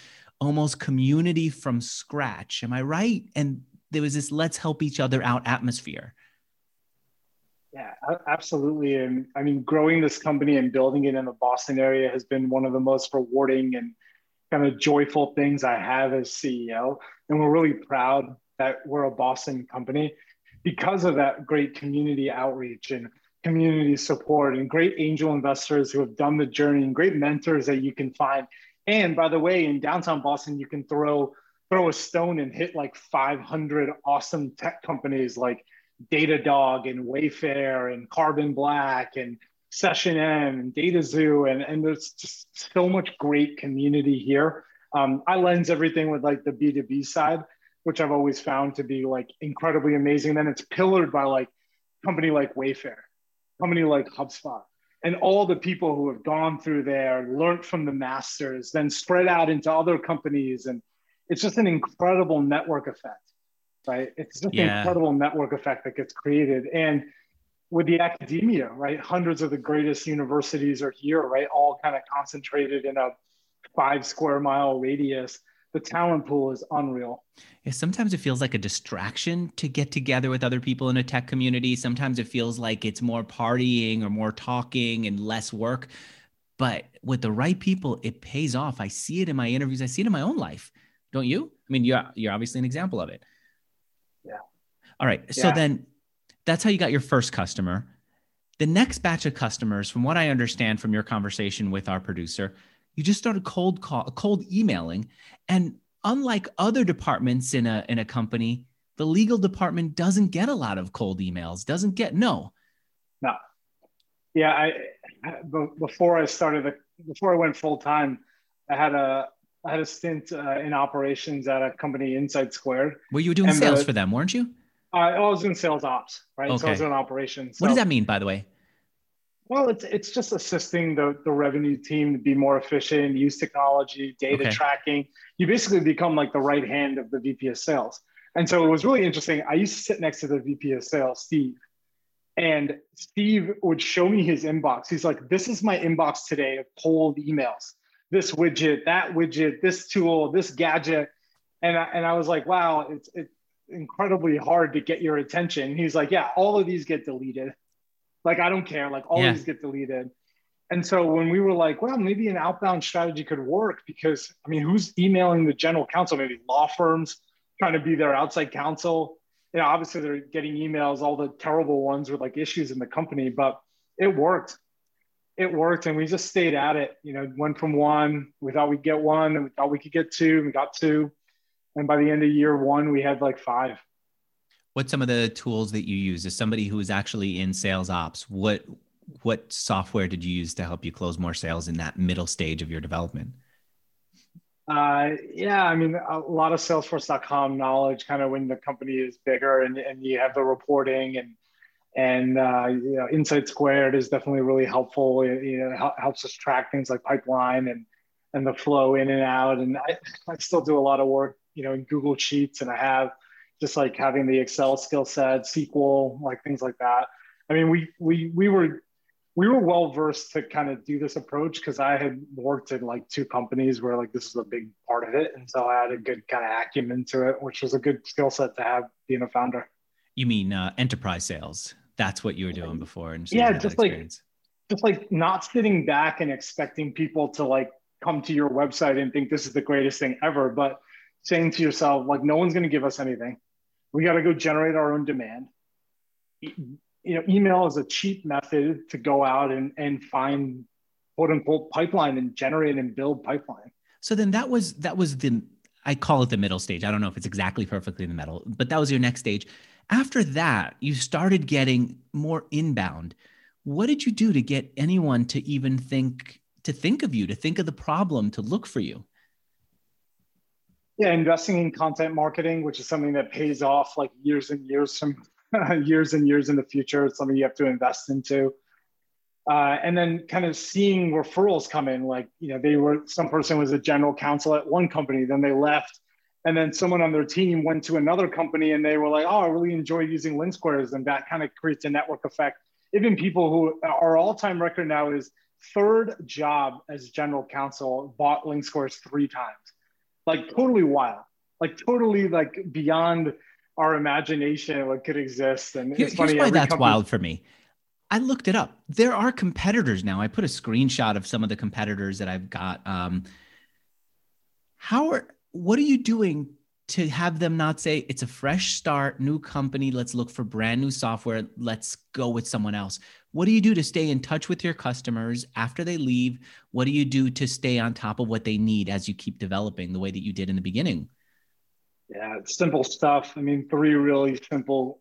almost community from scratch. Am I right? And there was this let's help each other out atmosphere. Yeah, absolutely. And I mean, growing this company and building it in the Boston area has been one of the most rewarding and kind of joyful things I have as CEO. And we're really proud that we're a Boston company because of that great community outreach and community support and great angel investors who have done the journey and great mentors that you can find and by the way, in downtown Boston, you can throw throw a stone and hit like 500 awesome tech companies like Datadog and Wayfair and Carbon Black and SessionM and DataXu, and, and there's just so much great community here. Um, I lens everything with like the B2B side, which I've always found to be like incredibly amazing. Then it's pillared by like company like Wayfair, company like HubSpot, and all the people who have gone through there, learned from the masters, then spread out into other companies. And it's just an incredible network effect, right? It's just yeah. an incredible network effect that gets created. And with the academia, right? Hundreds of the greatest universities are here, right? All kind of concentrated in a five square mile radius. The talent pool is unreal. Yeah, sometimes it feels like a distraction to get together with other people in a tech community. Sometimes it feels like it's more partying or more talking and less work. But with the right people, it pays off. I see it in my interviews. I see it in my own life. Don't you? I mean, you're you're obviously an example of it. Yeah. All right. So yeah. then that's how you got your first customer. The next batch of customers, from what I understand from your conversation with our producer, you just started cold call, cold emailing, and unlike other departments in a in a company, the legal department doesn't get a lot of cold emails. Doesn't get no. No. Yeah, I before I started the before I went full time, I had a I had a stint uh, in operations at a company InsightSquared. Well, you were doing sales the, for them, weren't you? Uh, I was doing sales ops, right? Okay. So I was doing operations. So, what does that mean, by the way? Well, it's it's just assisting the, the revenue team to be more efficient, use technology, data okay. tracking. You basically become like the right hand of the VP of sales. And so it was really interesting. I used to sit next to the VP of sales, Steve, and Steve would show me his inbox. He's like, "This is my inbox today of cold emails. This widget, that widget, this tool, this gadget." And I, and I was like, "Wow, it's it, incredibly hard to get your attention. He's like, yeah, all of these get deleted. Like, I don't care. Like, all yeah. these get deleted. And so when we were like, well, maybe an outbound strategy could work because, I mean, who's emailing the general counsel? Maybe law firms trying to be their outside counsel. You know, obviously they're getting emails, all the terrible ones with like issues in the company, but it worked. It worked. And we just stayed at it. You know, went from one, we thought we'd get one, and we thought we could get two, and we got two and by the end of year one we had like five what's some of the tools that you use as somebody who is actually in sales ops what what software did you use to help you close more sales in that middle stage of your development uh, yeah, I mean, a lot of Salesforce.com knowledge, kind of when the company is bigger and, and you have the reporting and and uh, you know, InsightSquared is definitely really helpful. It, you know, helps us track things like pipeline and and the flow in and out. And I, I still do a lot of work you know in Google Sheets, and I have just like having the Excel skill set, SQL, like things like that. I mean, we we we were we were well versed to kind of do this approach because I had worked in like two companies where like this is a big part of it, and so I had a good kind of acumen to it, which was a good skill set to have being a founder. You mean uh, enterprise sales? That's what you were doing before, and so yeah, just like just like not sitting back and expecting people to like come to your website and think this is the greatest thing ever, but saying to yourself, like, no one's going to give us anything. We got to go generate our own demand. You know, email is a cheap method to go out and, and find quote unquote pipeline and generate and build pipeline. So then that was that was the I call it the middle stage. I don't know if it's exactly perfectly in the middle, but that was your next stage. After that, you started getting more inbound. What did you do to get anyone to even think to think of you, to think of the problem, to look for you? Yeah, investing in content marketing, which is something that pays off like years and years from years and years in the future. It's something you have to invest into. Uh, and then kind of seeing referrals come in, like, you know, they were, some person was a general counsel at one company, then they left. And then someone on their team went to another company and they were like, oh, I really enjoy using LinkSquares. And that kind of creates a network effect. Even people who our all time record now is third job as general counsel bought LinkSquares three times like totally wild, like totally like beyond our imagination what could exist. And Here, it's funny. Here's why that's company- wild for me. I looked it up. There are competitors now. I put a screenshot of some of the competitors that I've got. Um, how are what are you doing to have them not say it's a fresh start, new company, let's look for brand new software, let's go with someone else? What do you do to stay in touch with your customers after they leave? What do you do to stay on top of what they need as you keep developing the way that you did in the beginning? Yeah, simple stuff. I mean, three really simple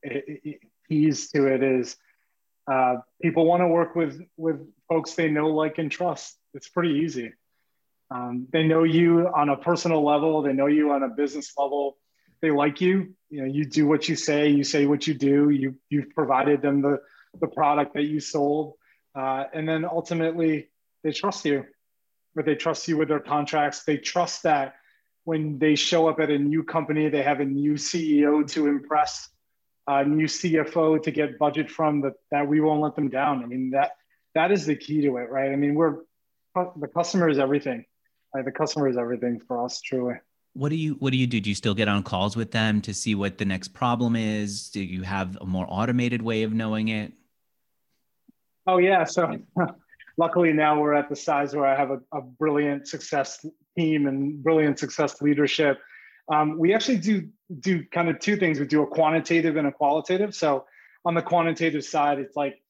keys to it is uh, people want to work with with folks they know, like, and trust. It's pretty easy. Um, they know you on a personal level. They know you on a business level. They like you. You know, you do what you say. You say what you do. You you've provided them the the product that you sold, uh, and then ultimately they trust you. But they trust you with their contracts. They trust that when they show up at a new company, they have a new CEO to impress, a new CFO to get budget from. That that we won't let them down. I mean that that is the key to it, right? I mean we're the customer is everything. Right? The customer is everything for us, truly. What do you What do you do? Do you still get on calls with them to see what the next problem is? Do you have a more automated way of knowing it? Oh yeah. So luckily now we're at the size where I have a, a brilliant success team and brilliant success leadership. Um, we actually do do kind of two things. We do a quantitative and a qualitative. So on the quantitative side, it's like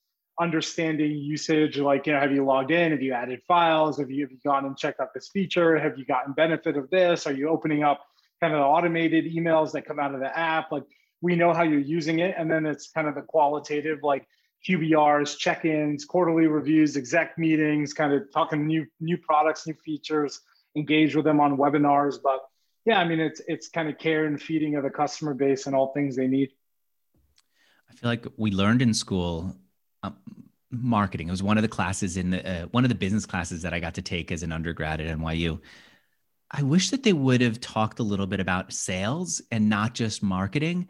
understanding usage, like you know, have you logged in? Have you added files? Have you have you gone and checked out this feature? Have you gotten benefit of this? Are you opening up kind of automated emails that come out of the app? Like we know how you're using it, and then it's kind of the qualitative, like QBRs, check-ins, quarterly reviews, exec meetings, kind of talking new new products, new features, engage with them on webinars. But yeah, I mean, it's it's kind of care and feeding of the customer base and all things they need. I feel like we learned in school um, marketing. It was one of the classes in the uh, one of the business classes that I got to take as an undergrad at NYU. I wish that they would have talked a little bit about sales and not just marketing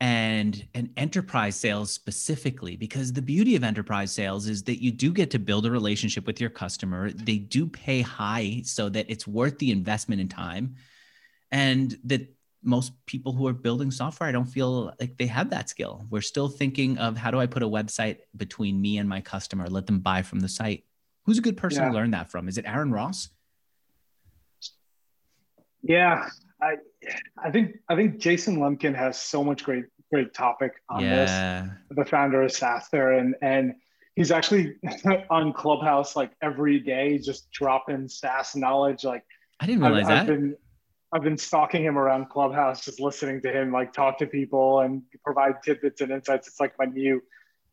and and enterprise sales specifically because the beauty of enterprise sales is that you do get to build a relationship with your customer they do pay high so that it's worth the investment in time and that most people who are building software i don't feel like they have that skill we're still thinking of how do i put a website between me and my customer let them buy from the site who's a good person yeah. to learn that from is it aaron ross yeah I I think I think Jason Lemkin has so much great great topic on yeah. this. The founder of SaaStr and and he's actually on Clubhouse like every day, just dropping SaaS knowledge. Like I didn't realize I've, that. I've been I've been stalking him around Clubhouse, just listening to him like talk to people and provide tidbits and insights. It's like my new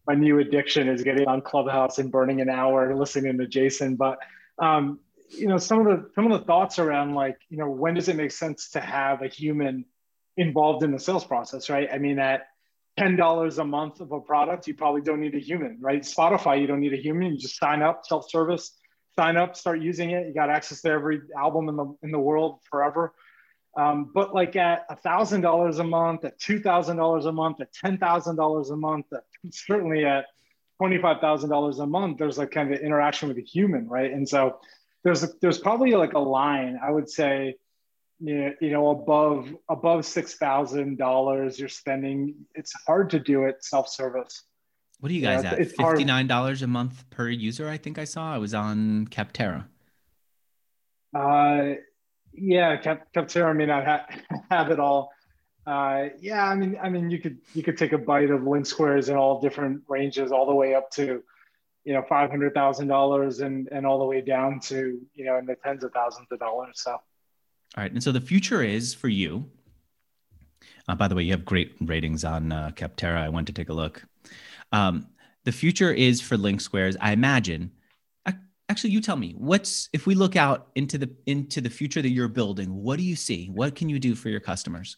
my new addiction is getting on Clubhouse and burning an hour listening to Jason. But um, you know some of the some of the thoughts around like you know when does it make sense to have a human involved in the sales process right? I mean at $10 a month of a product you probably don't need a human right? Spotify you don't need a human. You just sign up self-service sign up start using it. You got access to every album in the in the world forever um, but like at a thousand dollars a month at two thousand dollars a month at ten thousand dollars a month at, certainly at $25000 a month there's like kind of interaction with a human right? And so there's there's probably like a line I would say you know above above six thousand dollars you're spending. It's hard to do it self-service. What are you guys at? $59 a month per user i think i saw? I was on capterra uh yeah Cap, capterra may not ha- have it all uh yeah i mean i mean you could you could take a bite of LinkSquares in all different ranges all the way up to you know five hundred thousand dollars and and all the way down to you know in the tens of thousands of dollars. So, all right, and so the future is for you. Uh, by the way, you have great ratings on uh, Capterra. I went to take a look. Um, the future is for LinkSquares. I imagine. Actually, you tell me. What's if we look out into the into the future that you're building? What do you see? What can you do for your customers?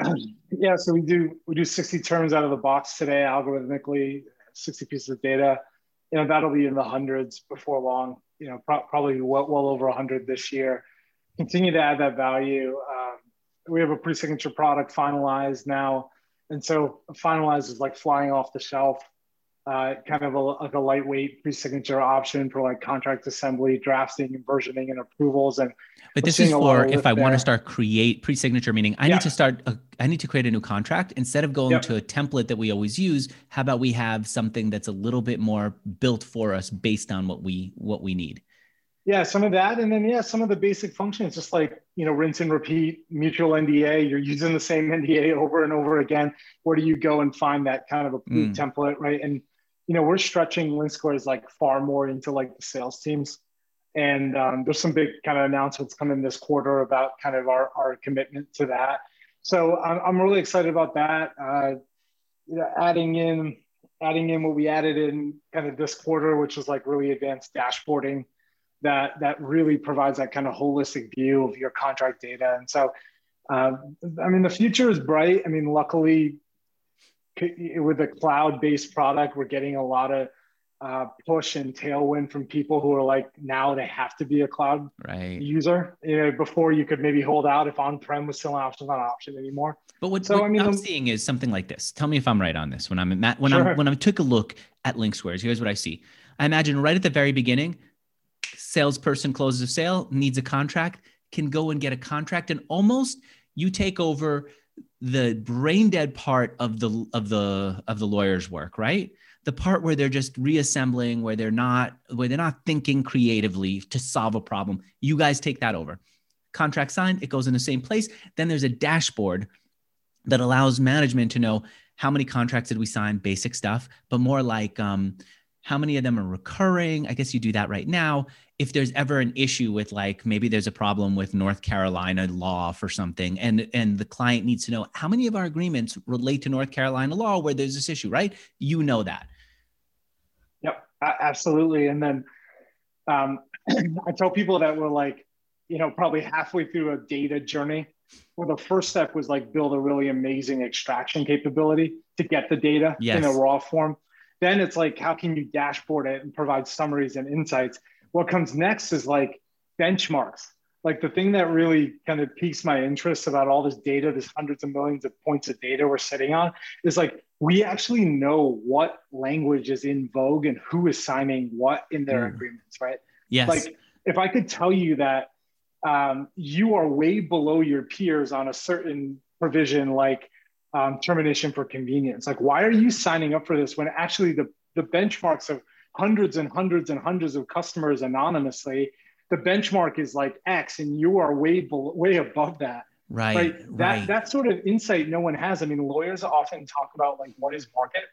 Yeah, so we do we do 60 terms out of the box today, algorithmically, 60 pieces of data you know that'll be in the hundreds before long. You know, pro- probably well, well over a hundred this year. Continue to add that value. Um, we have a pre-signature product finalized now, and so finalized is like flying off the shelf uh, kind of a, like a lightweight pre-signature option for like contract assembly, drafting, and versioning, and approvals. And but this is for if I there. want to start create pre-signature, meaning I yeah. need to start. A, I need to create a new contract instead of going yep. to a template that we always use. How about we have something that's a little bit more built for us based on what we what we need. Yeah, some of that, and then yeah, some of the basic functions, just like you know, rinse and repeat, mutual NDA. You're using the same NDA over and over again. Where do you go and find that kind of a mm. template, right? And you know, we're stretching LinkSquares like far more into like the sales teams. And um, there's some big kind of announcements coming this quarter about kind of our, our commitment to that. So I'm, I'm really excited about that. Uh, you know, adding in adding in what we added in kind of this quarter, which is like really advanced dashboarding that that really provides that kind of holistic view of your contract data. And so, uh, I mean, the future is bright. I mean, luckily, with a cloud-based product, we're getting a lot of uh, push and tailwind from people who are like now they have to be a cloud right. user. You know, before you could maybe hold out if on-prem was still an option, not an option anymore. But what, so, what I mean, I'm seeing is something like this. Tell me if I'm right on this. When I'm at, when sure. I'm when I took a look at LinkSquares, here's what I see. I imagine right at the very beginning, salesperson closes a sale, needs a contract, can go and get a contract, and almost you take over the brain dead part of the of the of the lawyer's work, right? the part where they're just reassembling where they're not where they're not thinking creatively to solve a problem. You guys take that over. Contract signed it goes in the same place. Then there's a dashboard that allows management to know how many contracts did we sign basic stuff but more like um, how many of them are recurring. I guess you do that right now if there's ever an issue with like maybe there's a problem with north carolina law for something and and the client needs to know how many of our agreements relate to north carolina law where there's this issue right you know that Yep, absolutely. And then um, I tell people that we're like, you know, probably halfway through a data journey where the first step was like build a really amazing extraction capability to get the data yes. in a raw form. Then it's like, how can you dashboard it and provide summaries and insights? What comes next is like benchmarks. Like the thing that really kind of piques my interest about all this data, this hundreds of millions of points of data we're sitting on, is like we actually know what language is in vogue and who is signing what in their mm. agreements, right? Yes. Like if I could tell you that um, you are way below your peers on a certain provision like um, termination for convenience, like why are you signing up for this when actually the, the benchmarks of hundreds and hundreds and hundreds of customers anonymously, the benchmark is like X and you are way, below, way above that. Right. Right. That right. that sort of insight no one has. I mean, lawyers often talk about like what is market?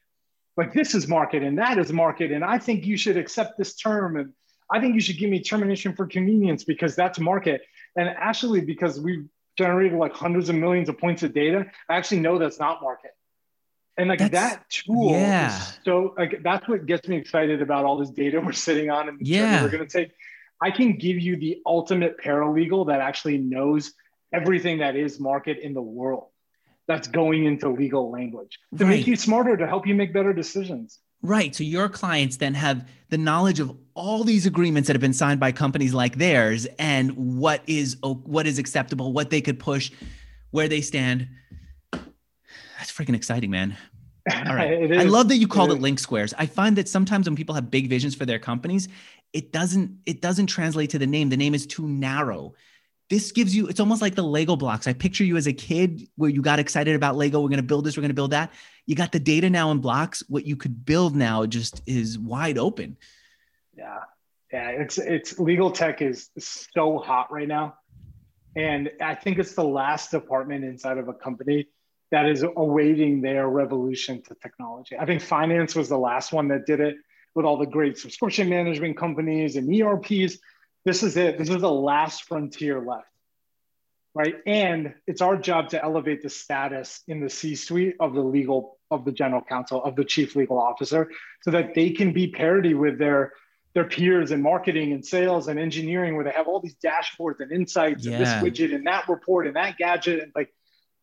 Like this is market and that is market. And I think you should accept this term. And I think you should give me termination for convenience because that's market. And actually, because we've generated like hundreds of millions of points of data, I actually know that's not market. And like that's, that tool yeah. so like that's what gets me excited about all this data we're sitting on and yeah. we're gonna take. I can give you the ultimate paralegal that actually knows everything that is market in the world that's going into legal language to right. make you smarter to help you make better decisions right so your clients then have the knowledge of all these agreements that have been signed by companies like theirs and what is what is acceptable what they could push where they stand that's freaking exciting man. All right. I love that you called it, it LinkSquares. I find that sometimes when people have big visions for their companies it doesn't it doesn't translate to the name. The name is too narrow. This gives you it's almost like the lego blocks. I picture you as a kid where you got excited about lego. We're going to build this we're going to build that. You got the data now in blocks. What you could build now just is wide open. Yeah. Yeah it's it's legal tech is so hot right now. And i think it's the last department inside of a company that is awaiting their revolution to technology i think finance was the last one that did it with all the great subscription management companies and erps this is it. This is the last frontier left, right? And it's our job to elevate the status in the C-suite of the legal of the general counsel of the chief legal officer, so that they can be parity with their their peers in marketing and sales and engineering, where they have all these dashboards and insights yeah. and this widget and that report and that gadget, and like,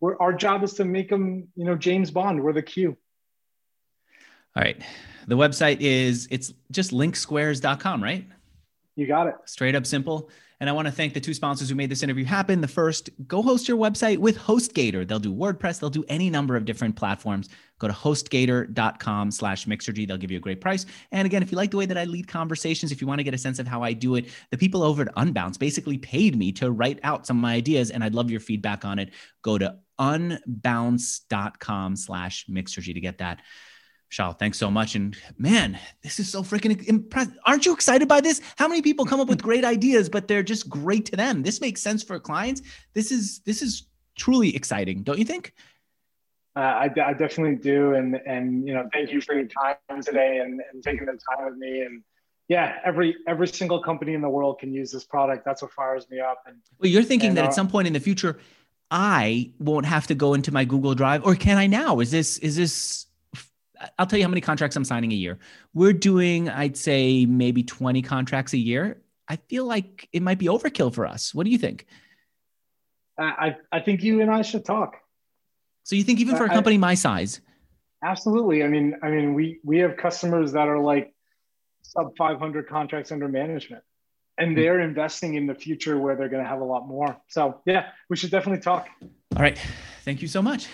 we're, our job is to make them, you know, James Bond. We're the Q. All right. The website is it's just linksquares.com, right? You got it. Straight up simple. And I want to thank the two sponsors who made this interview happen. The first, go host your website with HostGator. They'll do WordPress, they'll do any number of different platforms. Go to hostgator.com slash mixergy. They'll give you a great price. And again, if you like the way that I lead conversations, if you want to get a sense of how I do it, the people over at Unbounce basically paid me to write out some of my ideas, and I'd love your feedback on it. Go to unbounce.com slash mixergy to get that. Shal, thanks so much. And man, this is so freaking impressive. Aren't you excited by this? How many people come up with great ideas, but they're just great to them? This makes sense for clients. This is this is truly exciting, don't you think? Uh, I, I, definitely do. And and you know, thank you for your time today and, and taking the time with me. And yeah, every every single company in the world can use this product. That's what fires me up. And well, you're thinking and, that uh, at some point in the future, I won't have to go into my Google Drive, or can I now? Is this is this I'll tell you how many contracts I'm signing a year. We're doing, I'd say, maybe 20 contracts a year. I feel like it might be overkill for us. What do you think? I, I think you and I should talk. So you think even for a company I, my size? Absolutely. I mean, I mean, we we have customers that are like sub 500 contracts under management. And hmm. they're investing in the future where they're going to have a lot more. So, yeah, we should definitely talk. All right. Thank you so much.